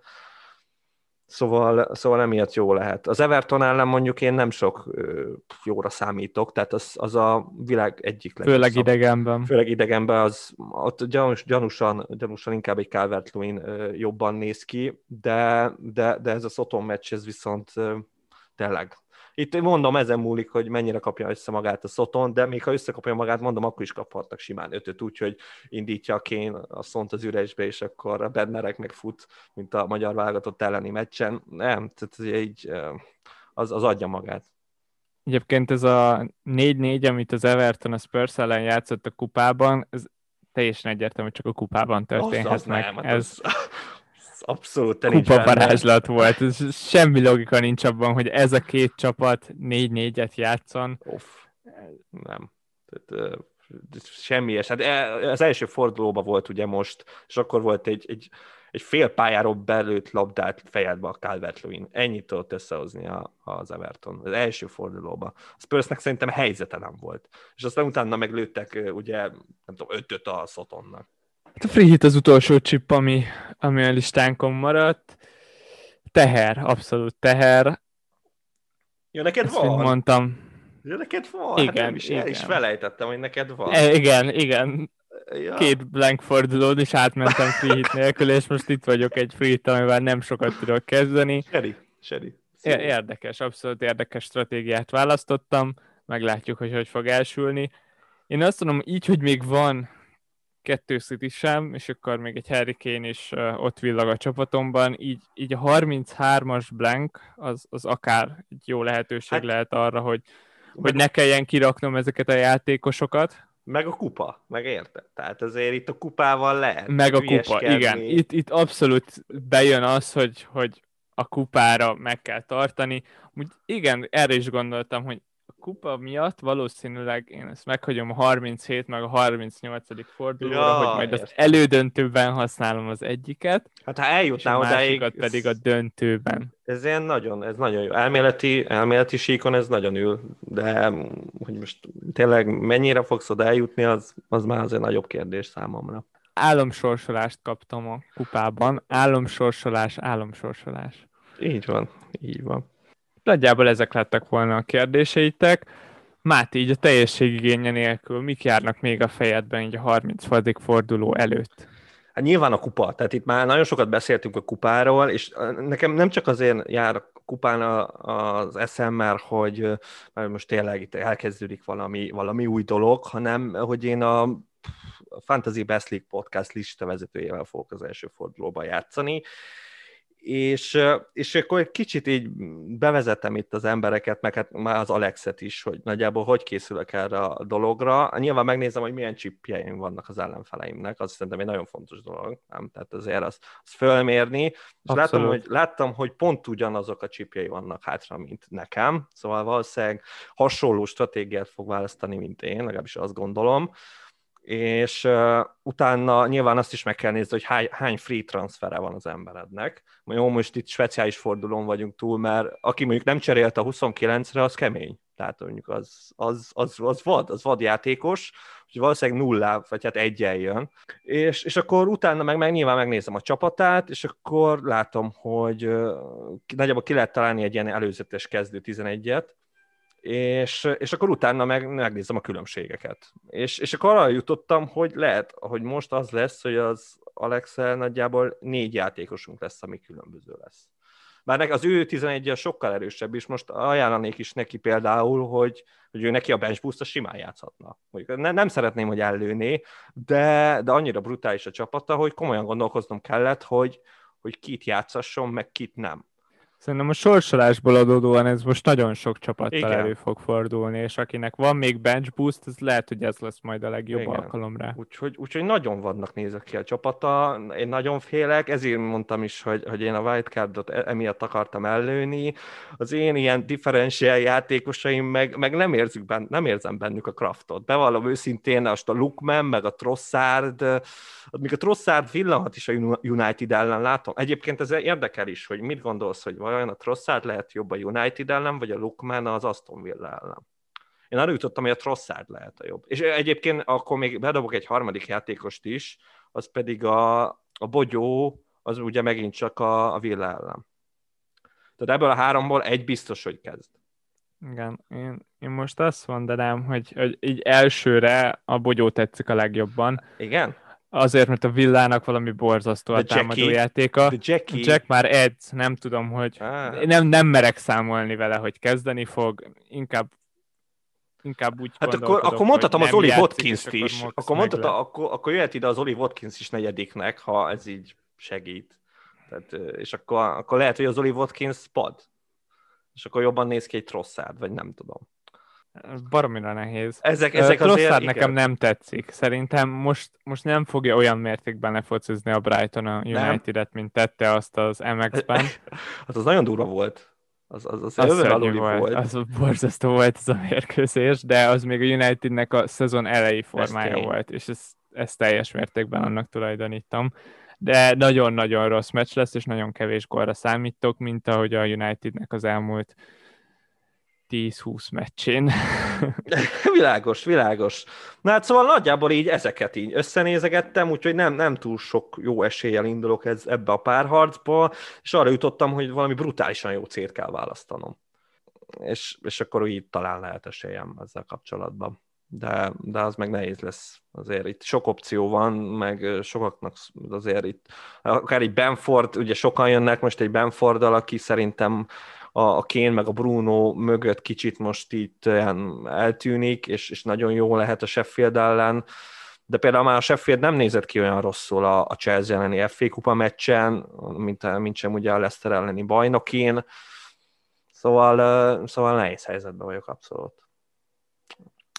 Szóval, szóval emiatt jó lehet. Az Everton ellen mondjuk én nem sok ö, jóra számítok, tehát az, az a világ egyik legrosszabb. Főleg idegenben. Főleg idegenben, az ott gyanús, gyanúsan, gyanúsan inkább egy calvert jobban néz ki, de, de, de ez a Soton meccs, ez viszont ö, tényleg itt mondom, ezen múlik, hogy mennyire kapja össze magát a Szoton, de még ha összekapja magát, mondom, akkor is kaphatnak simán ötöt, úgyhogy indítja a Kén a szont az üresbe, és akkor a Bednerek meg fut, mint a magyar válogatott elleni meccsen. Nem, tehát így az, az adja magát. Egyébként ez a 4-4, amit az Everton a Spurs ellen játszott a kupában, ez teljesen egyértelmű, hogy csak a kupában történhet az, az. Nem, hát ez, az abszolút kupa varázslat volt. Ez semmi logika nincs abban, hogy ez a két csapat négy-négyet játszon. Off. Nem. Tehát, semmi es. Hát az első fordulóban volt ugye most, és akkor volt egy, egy, egy fél pályáról belőtt labdát fejedbe a calvert -Lewin. Ennyit tudott összehozni a, az Everton. Az első fordulóban. A Spursnek szerintem helyzete nem volt. És aztán utána meglőttek ugye, nem tudom, ötöt a Sotonnak. Hát a free hit az utolsó chip, ami, ami a listánkon maradt. Teher, abszolút teher. Ja, neked Ezt van? mondtam. Ja, neked van? Igen, hát nem is, igen. is felejtettem, hogy neked van. E, igen, igen. Ja. Két blank fordulón is átmentem free hit nélkül, és most itt vagyok egy free hit, amivel nem sokat tudok kezdeni. Seri, seri. Érdekes, abszolút érdekes stratégiát választottam. Meglátjuk, hogy hogy fog elsülni. Én azt mondom, így, hogy még van kettő City sem, és akkor még egy Harry Kane is uh, ott villag a csapatomban, így, így a 33-as blank az, az akár egy jó lehetőség hát, lehet arra, hogy, hogy ne kelljen kiraknom ezeket a játékosokat. Meg a kupa, meg érted? Tehát azért itt a kupával lehet. Meg a kupa, igen. Itt, itt abszolút bejön az, hogy, hogy a kupára meg kell tartani. Úgy igen, erre is gondoltam, hogy kupa miatt valószínűleg én ezt meghagyom a 37 meg a 38. fordulóra, ja, hogy majd az elődöntőben használom az egyiket. Hát ha eljutnál odáig... pedig a döntőben. Ez ilyen nagyon, ez nagyon jó. Elméleti, elméleti síkon ez nagyon ül, de hogy most tényleg mennyire fogsz oda eljutni, az, az már azért nagyobb kérdés számomra. Álomsorsolást kaptam a kupában. Álomsorsolás, álomsorsolás. Így van, így van. Nagyjából ezek lettek volna a kérdéseitek. Máté, így a teljességigénye nélkül, mik járnak még a fejedben így a 30. forduló előtt? Hát nyilván a kupa, tehát itt már nagyon sokat beszéltünk a kupáról, és nekem nem csak azért jár a kupán az eszem, mert hogy mert most tényleg itt elkezdődik valami, valami új dolog, hanem hogy én a Fantasy Best League podcast lista vezetőjével fogok az első fordulóban játszani, és, és akkor egy kicsit így bevezetem itt az embereket, meg hát már az Alexet is, hogy nagyjából hogy készülök erre a dologra. Nyilván megnézem, hogy milyen csipjeim vannak az ellenfeleimnek, az szerintem egy nagyon fontos dolog, nem? Tehát azért az, az fölmérni, és láttam hogy, láttam, hogy pont ugyanazok a csipjei vannak hátra, mint nekem, szóval valószínűleg hasonló stratégiát fog választani, mint én, legalábbis azt gondolom, és uh, utána nyilván azt is meg kell nézni, hogy hány, hány free transfere van az emberednek. Jó, most itt speciális fordulón vagyunk túl, mert aki mondjuk nem cserélt a 29-re, az kemény. Tehát mondjuk az, az, az, az vad, az vad játékos, hogy valószínűleg nullá, vagy hát egyen jön. És, és akkor utána meg, meg nyilván megnézem a csapatát, és akkor látom, hogy uh, nagyjából ki lehet találni egy ilyen előzetes kezdő 11-et, és, és akkor utána meg, megnézem a különbségeket. És, és akkor arra jutottam, hogy lehet, hogy most az lesz, hogy az Alexa nagyjából négy játékosunk lesz, ami különböző lesz. Bár az ő 11 sokkal erősebb, és most ajánlanék is neki például, hogy, hogy ő neki a bench boost simán játszhatna. Ne, nem szeretném, hogy ellőné, de, de annyira brutális a csapata, hogy komolyan gondolkoznom kellett, hogy, hogy kit játszasson, meg kit nem. Szerintem a sorsolásból adódóan ez most nagyon sok csapattal Igen. elő fog fordulni, és akinek van még bench boost, ez lehet, hogy ez lesz majd a legjobb Igen. alkalom rá. Úgyhogy, úgyhogy nagyon vannak nézek ki a csapata, én nagyon félek, ezért mondtam is, hogy, hogy én a wildcardot e- emiatt akartam ellőni. Az én ilyen differenciál játékosaim meg, meg nem, érzük ben, nem érzem bennük a craftot. Bevallom őszintén, azt a Lukman, meg a Trossard, még a Trossard villanhat is a United ellen látom. Egyébként ez érdekel is, hogy mit gondolsz, hogy vajon a Trossard lehet jobb a United ellen, vagy a Lukman az Aston Villa ellen. Én arra jutottam, hogy a Trossard lehet a jobb. És egyébként akkor még bedobok egy harmadik játékost is, az pedig a, a Bogyó, az ugye megint csak a, a Villa ellen. Tehát ebből a háromból egy biztos, hogy kezd. Igen, én, én most azt mondanám, hogy, hogy így elsőre a Bogyó tetszik a legjobban. Igen? Azért, mert a villának valami borzasztó a támadójátéka. Jackie. Jack már edz, nem tudom, hogy ah. nem, nem merek számolni vele, hogy kezdeni fog, inkább inkább úgy Hát akkor, akkor mondhatom az Oli Watkins-t is. Akkor, mondhatom, akkor, akkor jöhet ide az Oli Watkins is negyediknek, ha ez így segít. Tehát, és akkor, akkor lehet, hogy az Oli Watkins pad. És akkor jobban néz ki egy Trosszárd, vagy nem tudom. Baromira nehéz. Ezek, ezek azért, igen. nekem nem tetszik. Szerintem most, most nem fogja olyan mértékben lefocizni a Brighton a United-et, mint tette azt az MX-ben. hát az nagyon durva volt. Az, az, az, az volt, volt. Az borzasztó volt ez a mérkőzés, de az még a Unitednek a szezon elejé formája ez volt, és ezt, ezt teljes mértékben annak tulajdonítom. De nagyon-nagyon rossz meccs lesz, és nagyon kevés gólra számítok, mint ahogy a Unitednek az elmúlt 10-20 meccsén. világos, világos. Na hát szóval nagyjából így ezeket így összenézegettem, úgyhogy nem, nem túl sok jó eséllyel indulok ez, ebbe a párharcba, és arra jutottam, hogy valami brutálisan jó célt kell választanom. És, és akkor így talán lehet esélyem ezzel kapcsolatban. De, de az meg nehéz lesz. Azért itt sok opció van, meg sokaknak azért itt, akár egy Benford, ugye sokan jönnek most egy Benforddal, aki szerintem a, a Kén meg a Bruno mögött kicsit most itt eltűnik, és, és nagyon jó lehet a Sheffield ellen, de például már a Sheffield nem nézett ki olyan rosszul a, a Chelsea elleni FA kupa meccsen, mint, mint sem ugye a Leicester elleni bajnokén, szóval, szóval nehéz helyzetben vagyok abszolút.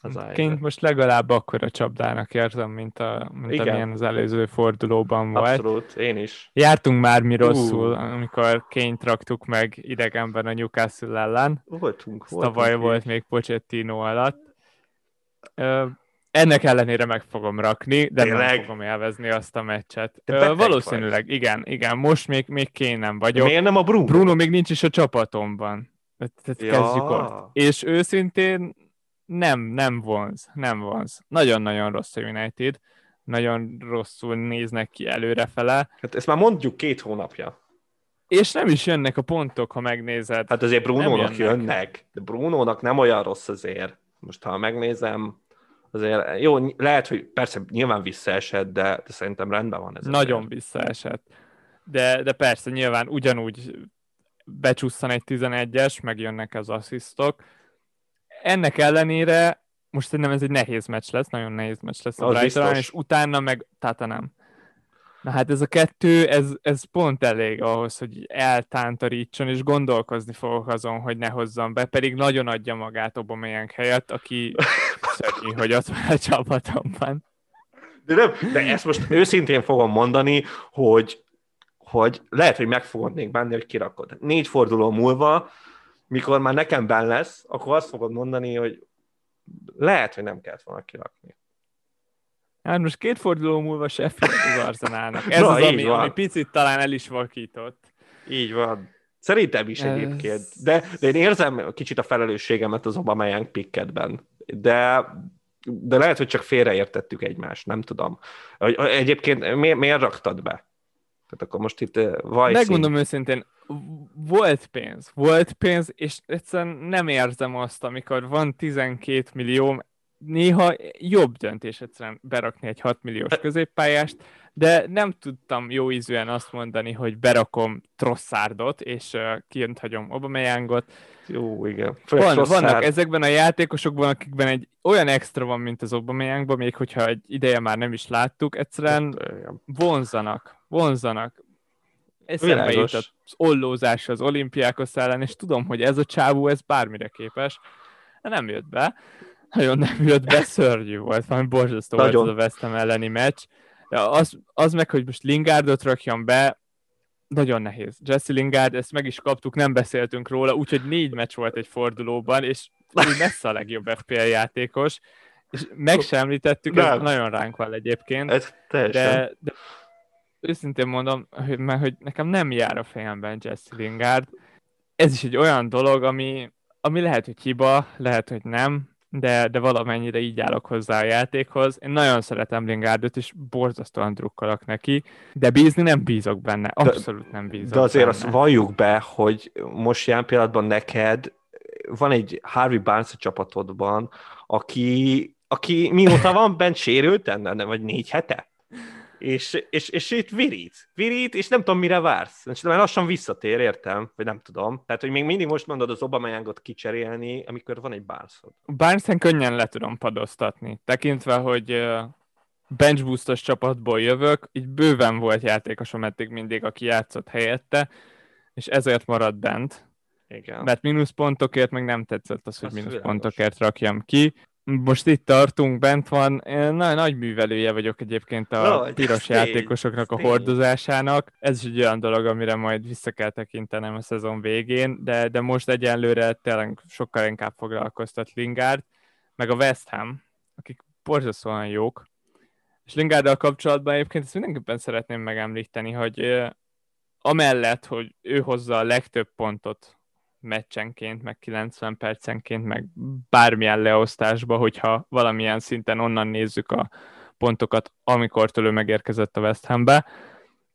Az Ként most legalább akkor a csapdának érzem, mint, a, mint Igen. amilyen az előző fordulóban volt. Abszolút, én is. Jártunk már mi rosszul, uh. amikor ként raktuk meg idegenben a Newcastle ellen. Voltunk, voltunk. Tavaly volt még Pochettino alatt. Ö, ennek ellenére meg fogom rakni, de Tényleg? nem fogom élvezni azt a meccset. Ö, valószínűleg, vagy. igen, igen, most még, még kénem vagyok. Miért nem a Bruno? Bruno még nincs is a csapatomban. Tehát ja. kezdjük ott. És őszintén nem, nem vonz, nem vonz. Nagyon-nagyon rossz a United, nagyon rosszul néznek ki előrefele. Hát ezt már mondjuk két hónapja. És nem is jönnek a pontok, ha megnézed. Hát azért Brunónak jönnek. jönnek, de Brunónak nem olyan rossz azért. Most ha megnézem, azért jó, lehet, hogy persze nyilván visszaesett, de, de szerintem rendben van ez. Nagyon azért. visszaesett. De, de persze nyilván ugyanúgy becsúsztan egy 11-es, megjönnek az asszisztok. Ennek ellenére most szerintem ez egy nehéz meccs lesz, nagyon nehéz meccs lesz a Brighton, és utána meg Tata nem. Na hát ez a kettő, ez, ez pont elég ahhoz, hogy eltántorítson, és gondolkozni fogok azon, hogy ne hozzam be, pedig nagyon adja magát Aubameyang helyett, aki szörnyű, hogy ott van a csapatomban. De, nem, de ezt most őszintén fogom mondani, hogy, hogy lehet, hogy meg fogod még benni, hogy kirakod. Négy forduló múlva, mikor már nekem benn lesz, akkor azt fogod mondani, hogy lehet, hogy nem kellett volna kirakni. Hát most két forduló múlva Sheffield az Arzenálnak. Ez Na, az, ami, ami picit talán el is vakított. Így van. Szerintem is Ez... egyébként. De, de én érzem kicsit a felelősségemet az Young picketben. De, de lehet, hogy csak félreértettük egymást, nem tudom. Egyébként miért, miért raktad be? Tehát akkor most itt vajszín. Megmondom őszintén, volt pénz, volt pénz, és egyszerűen nem érzem azt, amikor van 12 millió, néha jobb döntés egyszerűen berakni egy 6 milliós középpályást, de nem tudtam jó ízűen azt mondani, hogy berakom Trosszárdot, és uh, kint hagyom Obameyángot. Jó, igen. Van, vannak ezekben a játékosokban, akikben egy olyan extra van, mint az Obameyankban, még hogyha egy ideje már nem is láttuk, egyszerűen vonzanak, vonzanak. Eszembe jut az ollózás az olimpiákos ellen, és tudom, hogy ez a csávó, ez bármire képes. Nem jött be nagyon nem jött be, szörnyű volt, valami borzasztó nagyon. volt ez a West Ham elleni meccs. De az, az meg, hogy most Lingardot rakjam be, nagyon nehéz. Jesse Lingard, ezt meg is kaptuk, nem beszéltünk róla, úgyhogy négy meccs volt egy fordulóban, és messze a legjobb FPL játékos, és meg sem említettük, ez nagyon ránk van egyébként. Ez teljesen. De, de őszintén mondom, hogy, mert hogy nekem nem jár a fejemben Jesse Lingard. Ez is egy olyan dolog, ami, ami lehet, hogy hiba, lehet, hogy nem, de, de valamennyire így állok hozzá a játékhoz. Én nagyon szeretem Lingardot, és borzasztóan drukkolok neki, de bízni nem bízok benne, abszolút nem bízok De azért benne. azt valljuk be, hogy most jelen pillanatban neked van egy Harvey Barnes csapatodban, aki, aki mióta van bent sérült, enne, vagy négy hete? És, és, és itt virít, virít, és nem tudom, mire vársz. És már lassan visszatér, értem, vagy nem tudom. Tehát, hogy még mindig most mondod az Obamayángot kicserélni, amikor van egy Barnesod. Barnesen könnyen le tudom padoztatni, tekintve, hogy bench boostos csapatból jövök, így bőven volt játékosom eddig mindig, aki játszott helyette, és ezért maradt bent. Igen. Mert mínuszpontokért meg nem tetszett az, hogy mínuszpontokért rakjam ki most itt tartunk, bent van. Én nagy, nagy művelője vagyok egyébként a no, piros játékosoknak a hordozásának. Ez is egy olyan dolog, amire majd vissza kell tekintenem a szezon végén, de, de most egyenlőre tényleg sokkal inkább foglalkoztat Lingard, meg a West Ham, akik borzasztóan jók. És Lingarddal kapcsolatban egyébként ezt mindenképpen szeretném megemlíteni, hogy amellett, hogy ő hozza a legtöbb pontot meccsenként, meg 90 percenként, meg bármilyen leosztásba, hogyha valamilyen szinten onnan nézzük a pontokat, amikor tőle megérkezett a West Hambe,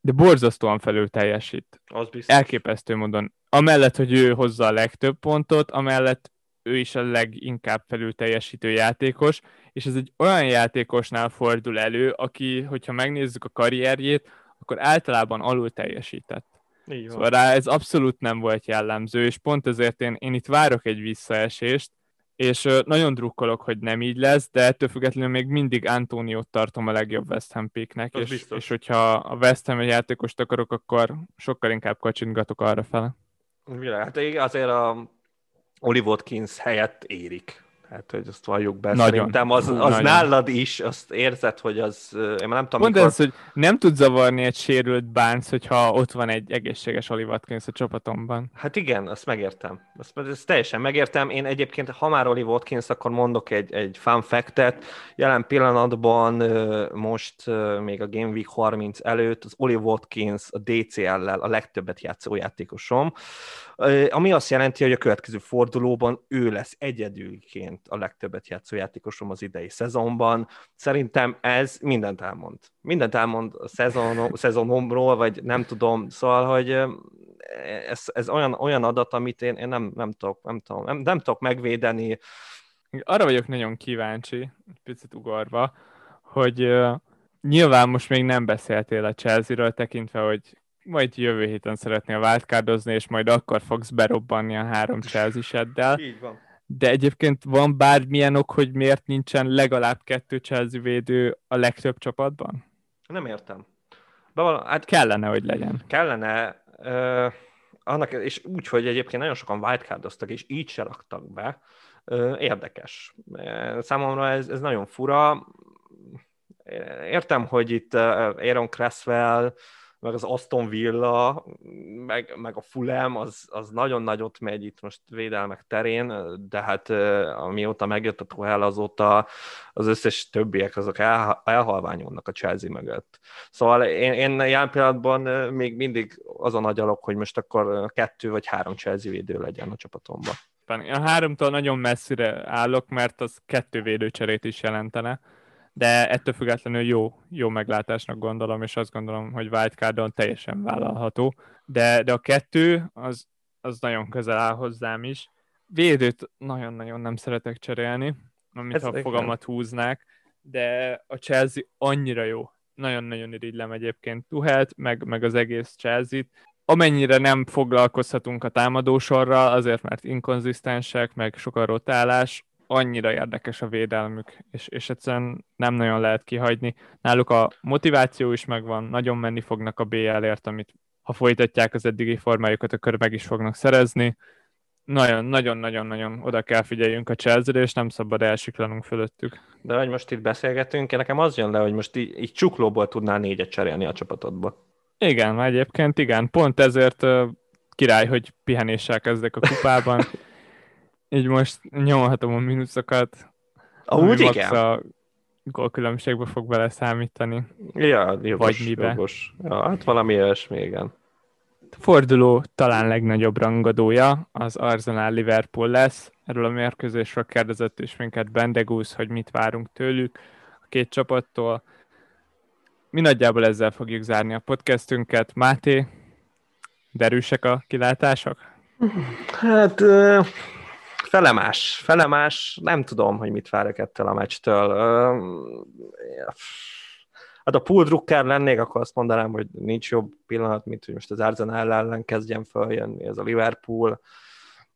de borzasztóan felül teljesít. Az biztos. Elképesztő módon. Amellett, hogy ő hozza a legtöbb pontot, amellett ő is a leginkább felül teljesítő játékos, és ez egy olyan játékosnál fordul elő, aki, hogyha megnézzük a karrierjét, akkor általában alul teljesített. Így szóval rá ez abszolút nem volt jellemző, és pont ezért én, én itt várok egy visszaesést, és nagyon drukkolok, hogy nem így lesz, de ettől függetlenül még mindig Antóniót tartom a legjobb West Ham picknek, és, és hogyha a West Ham játékost akarok, akkor sokkal inkább kacsintgatok arra fele. Világ, hát azért a Oli Watkins helyett érik Hát, hogy azt valljuk be, nagyon, szerintem az, az nagyon. nálad is, azt érzed, hogy az, én már nem tudom, Mondd mikor... ez, hogy nem tud zavarni egy sérült Barnes, hogyha ott van egy egészséges Oli Watkins a csapatomban. Hát igen, azt megértem. Azt, ezt teljesen megértem. Én egyébként, ha már Oli Watkins, akkor mondok egy, egy fun fact-et. Jelen pillanatban most még a Game Week 30 előtt az Oli Watkins a DCL-lel a legtöbbet játszó játékosom, ami azt jelenti, hogy a következő fordulóban ő lesz egyedülként egyébként a legtöbbet játszó játékosom az idei szezonban. Szerintem ez mindent elmond. Mindent elmond a szezon, szezonomról, vagy nem tudom, szóval, hogy ez, ez olyan, olyan adat, amit én, én nem, nem, tudok, nem, tudom, nem, nem tudok megvédeni. Arra vagyok nagyon kíváncsi, picit ugorva, hogy nyilván most még nem beszéltél a Chelsea-ről, tekintve, hogy majd jövő héten szeretnél wildcardozni, és majd akkor fogsz berobbanni a három Chelsea-seddel. Így van. De egyébként van bármilyen ok, hogy miért nincsen legalább kettő Chelsea védő a legtöbb csapatban? Nem értem. Beval- hát Kellene, hogy legyen. kellene, uh, annak, és úgy, hogy egyébként nagyon sokan wildcardoztak, és így se raktak be, uh, érdekes. Számomra ez, ez nagyon fura. Értem, hogy itt Aaron Cresswell, meg az Aston Villa, meg, meg a Fulham, az, az nagyon nagyot megy itt most védelmek terén, de hát amióta megjött a Tuhel, azóta az összes többiek azok el, elhalványulnak a Chelsea mögött. Szóval én, én jelen pillanatban még mindig azon agyalok, hogy most akkor kettő vagy három Chelsea védő legyen a csapatomban. A háromtól nagyon messzire állok, mert az kettő védőcserét is jelentene de ettől függetlenül jó, jó meglátásnak gondolom, és azt gondolom, hogy wildcardon teljesen vállalható. De, de a kettő, az, az nagyon közel áll hozzám is. Védőt nagyon-nagyon nem szeretek cserélni, amit ha fogamat húznák, de a Chelsea annyira jó. Nagyon-nagyon irigylem egyébként Tuhelt, meg, meg az egész Chelsea-t. Amennyire nem foglalkozhatunk a támadósorral, azért mert inkonzisztensek, meg sok a rotálás, annyira érdekes a védelmük, és, és egyszerűen nem nagyon lehet kihagyni. Náluk a motiváció is megvan, nagyon menni fognak a BL-ért, amit ha folytatják az eddigi formájukat, akkor meg is fognak szerezni. Nagyon-nagyon-nagyon-nagyon oda kell figyeljünk a chelsea és nem szabad elsiklanunk fölöttük. De hogy most itt beszélgetünk, nekem az jön le, hogy most így, így csuklóból tudnál négyet cserélni a csapatodba. Igen, egyébként igen. Pont ezért uh, király, hogy pihenéssel kezdek a kupában. így most nyomhatom a mínuszokat. Úgy igen. A gólkülönbségbe fog bele számítani. Ja, jogos, Vagy mibe. jogos. Ja, hát valami ilyesmi, igen. A forduló talán legnagyobb rangadója az Arsenal Liverpool lesz. Erről a mérkőzésről kérdezett is minket Bendegúz, hogy mit várunk tőlük a két csapattól. Mi nagyjából ezzel fogjuk zárni a podcastünket. Máté, derűsek a kilátások? Hát felemás, felemás, nem tudom, hogy mit várok ettől a meccstől. Hát a pool drukker lennék, akkor azt mondanám, hogy nincs jobb pillanat, mint hogy most az Arsenal ellen kezdjen följönni ez a Liverpool,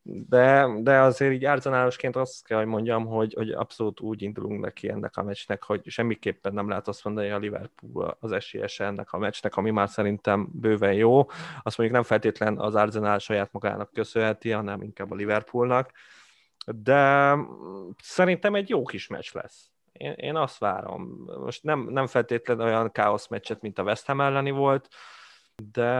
de, de azért így Arsenalosként azt kell, hogy mondjam, hogy, hogy abszolút úgy indulunk neki ennek a meccsnek, hogy semmiképpen nem lehet azt mondani, hogy a Liverpool az esélyese ennek a meccsnek, ami már szerintem bőven jó. Azt mondjuk nem feltétlen az Arsenal saját magának köszönheti, hanem inkább a Liverpoolnak de szerintem egy jó kis meccs lesz. Én, én azt várom. Most nem, nem feltétlenül olyan káosz meccset, mint a West Ham elleni volt, de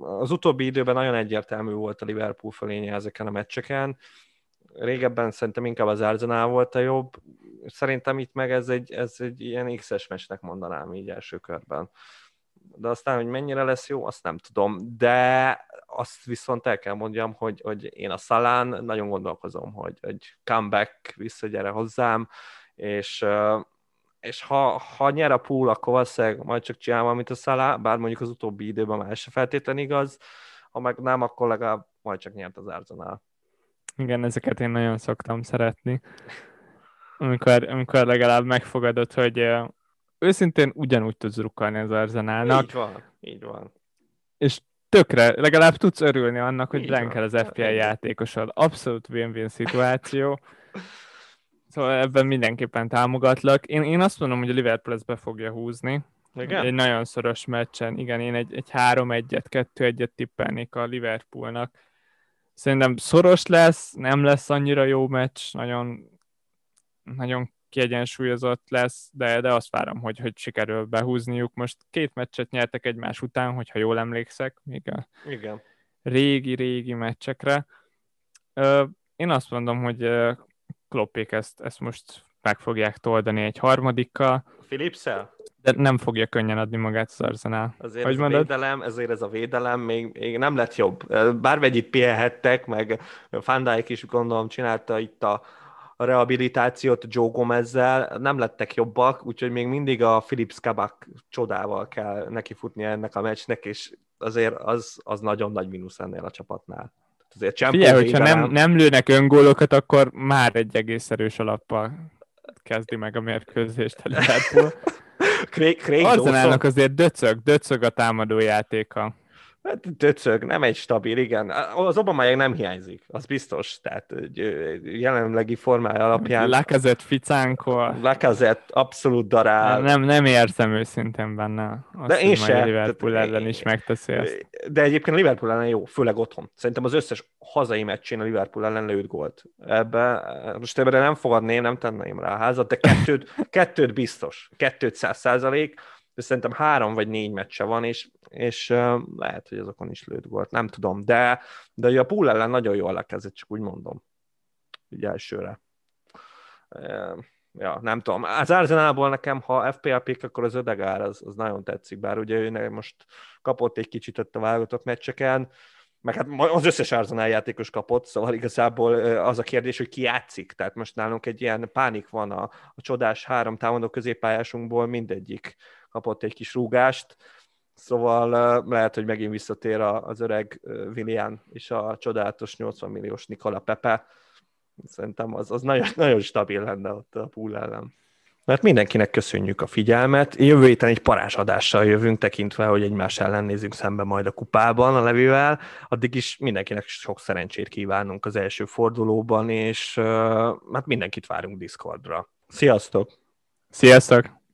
az utóbbi időben nagyon egyértelmű volt a Liverpool fölénye ezeken a meccseken. Régebben szerintem inkább az Arsenal volt a jobb. Szerintem itt meg ez egy, ez egy ilyen X-es meccsnek mondanám így első körben. De aztán, hogy mennyire lesz jó, azt nem tudom. De azt viszont el kell mondjam, hogy, hogy én a Szalán nagyon gondolkozom, hogy egy comeback visszagyere hozzám, és, és ha, ha nyer a pool, akkor valószínűleg majd csak csinál valamit a Szalá, bár mondjuk az utóbbi időben már se feltétlen igaz, ha meg nem, akkor legalább majd csak nyert az Arsenal. Igen, ezeket én nagyon szoktam szeretni. Amikor, amikor legalább megfogadod, hogy őszintén ugyanúgy tudsz rukkalni az Arsenalnak. Így van, így van. És tökre, legalább tudsz örülni annak, hogy Blankel az FPL játékosod. Abszolút win-win szituáció. Szóval ebben mindenképpen támogatlak. Én, én azt mondom, hogy a Liverpool ezt be fogja húzni. Igen? Egy nagyon szoros meccsen. Igen, én egy, egy 3-1-et, 2-1-et tippelnék a Liverpoolnak. Szerintem szoros lesz, nem lesz annyira jó meccs, nagyon, nagyon kiegyensúlyozott lesz, de, de azt várom, hogy, hogy sikerül behúzniuk. Most két meccset nyertek egymás után, hogyha jól emlékszek, még a Igen. régi-régi meccsekre. Én azt mondom, hogy Kloppék ezt, ezt most meg fogják toldani egy harmadikkal. Philipszel? De nem fogja könnyen adni magát az Arsenal. Azért hogy ez mondod? a védelem, ezért ez a védelem még, még nem lett jobb. Bármegyit pihenhettek, meg Van is gondolom csinálta itt a, a rehabilitációt Joe Gomezzel, nem lettek jobbak, úgyhogy még mindig a Philips Kabak csodával kell nekifutni ennek a meccsnek, és azért az, az nagyon nagy mínusz ennél a csapatnál. azért Figyelj, hogyha nem, nem lőnek öngólokat, akkor már egy egész erős alappal kezdi meg a mérkőzést a Liverpool. Craig, Craig Arzenálnak azért döcög, döcög a támadó játéka. Hát döcög, nem egy stabil, igen. Az Obama nem hiányzik, az biztos. Tehát jelenlegi formája alapján... Lacazette ficánkol. Lacazette abszolút darál. Nem, nem érzem őszintén benne. Azt, de én sem. Liverpool tehát, ellen is megteszi ezt. De egyébként a Liverpool ellen jó, főleg otthon. Szerintem az összes hazai meccsén a Liverpool ellen lőtt gólt. Ebbe, most ebben nem fogadném, nem tenném rá a házat, de kettőt, kettőt biztos. Kettőt száz százalék de szerintem három vagy négy meccse van, és, és lehet, hogy azokon is lőtt volt, nem tudom, de, de a pool ellen nagyon jól lekezdett, csak úgy mondom, így elsőre. Ja, nem tudom. Az Arsenalból nekem, ha FPL pick, akkor az ödegár, az, az nagyon tetszik, bár ugye ő most kapott egy kicsit ott a válogatott meccseken, meg hát az összes Arsenal játékos kapott, szóval igazából az a kérdés, hogy ki játszik. Tehát most nálunk egy ilyen pánik van a, a csodás három támadó középpályásunkból, mindegyik kapott egy kis rúgást, szóval lehet, hogy megint visszatér az öreg Willian és a csodálatos 80 milliós Nikola Pepe. Szerintem az, az nagyon, nagyon stabil lenne ott a pool ellen. Mert mindenkinek köszönjük a figyelmet. Jövő héten egy parásadással jövünk, tekintve, hogy egymás ellen nézünk szembe majd a kupában a levővel. Addig is mindenkinek sok szerencsét kívánunk az első fordulóban, és uh, hát mindenkit várunk Discordra. Sziasztok! Sziasztok!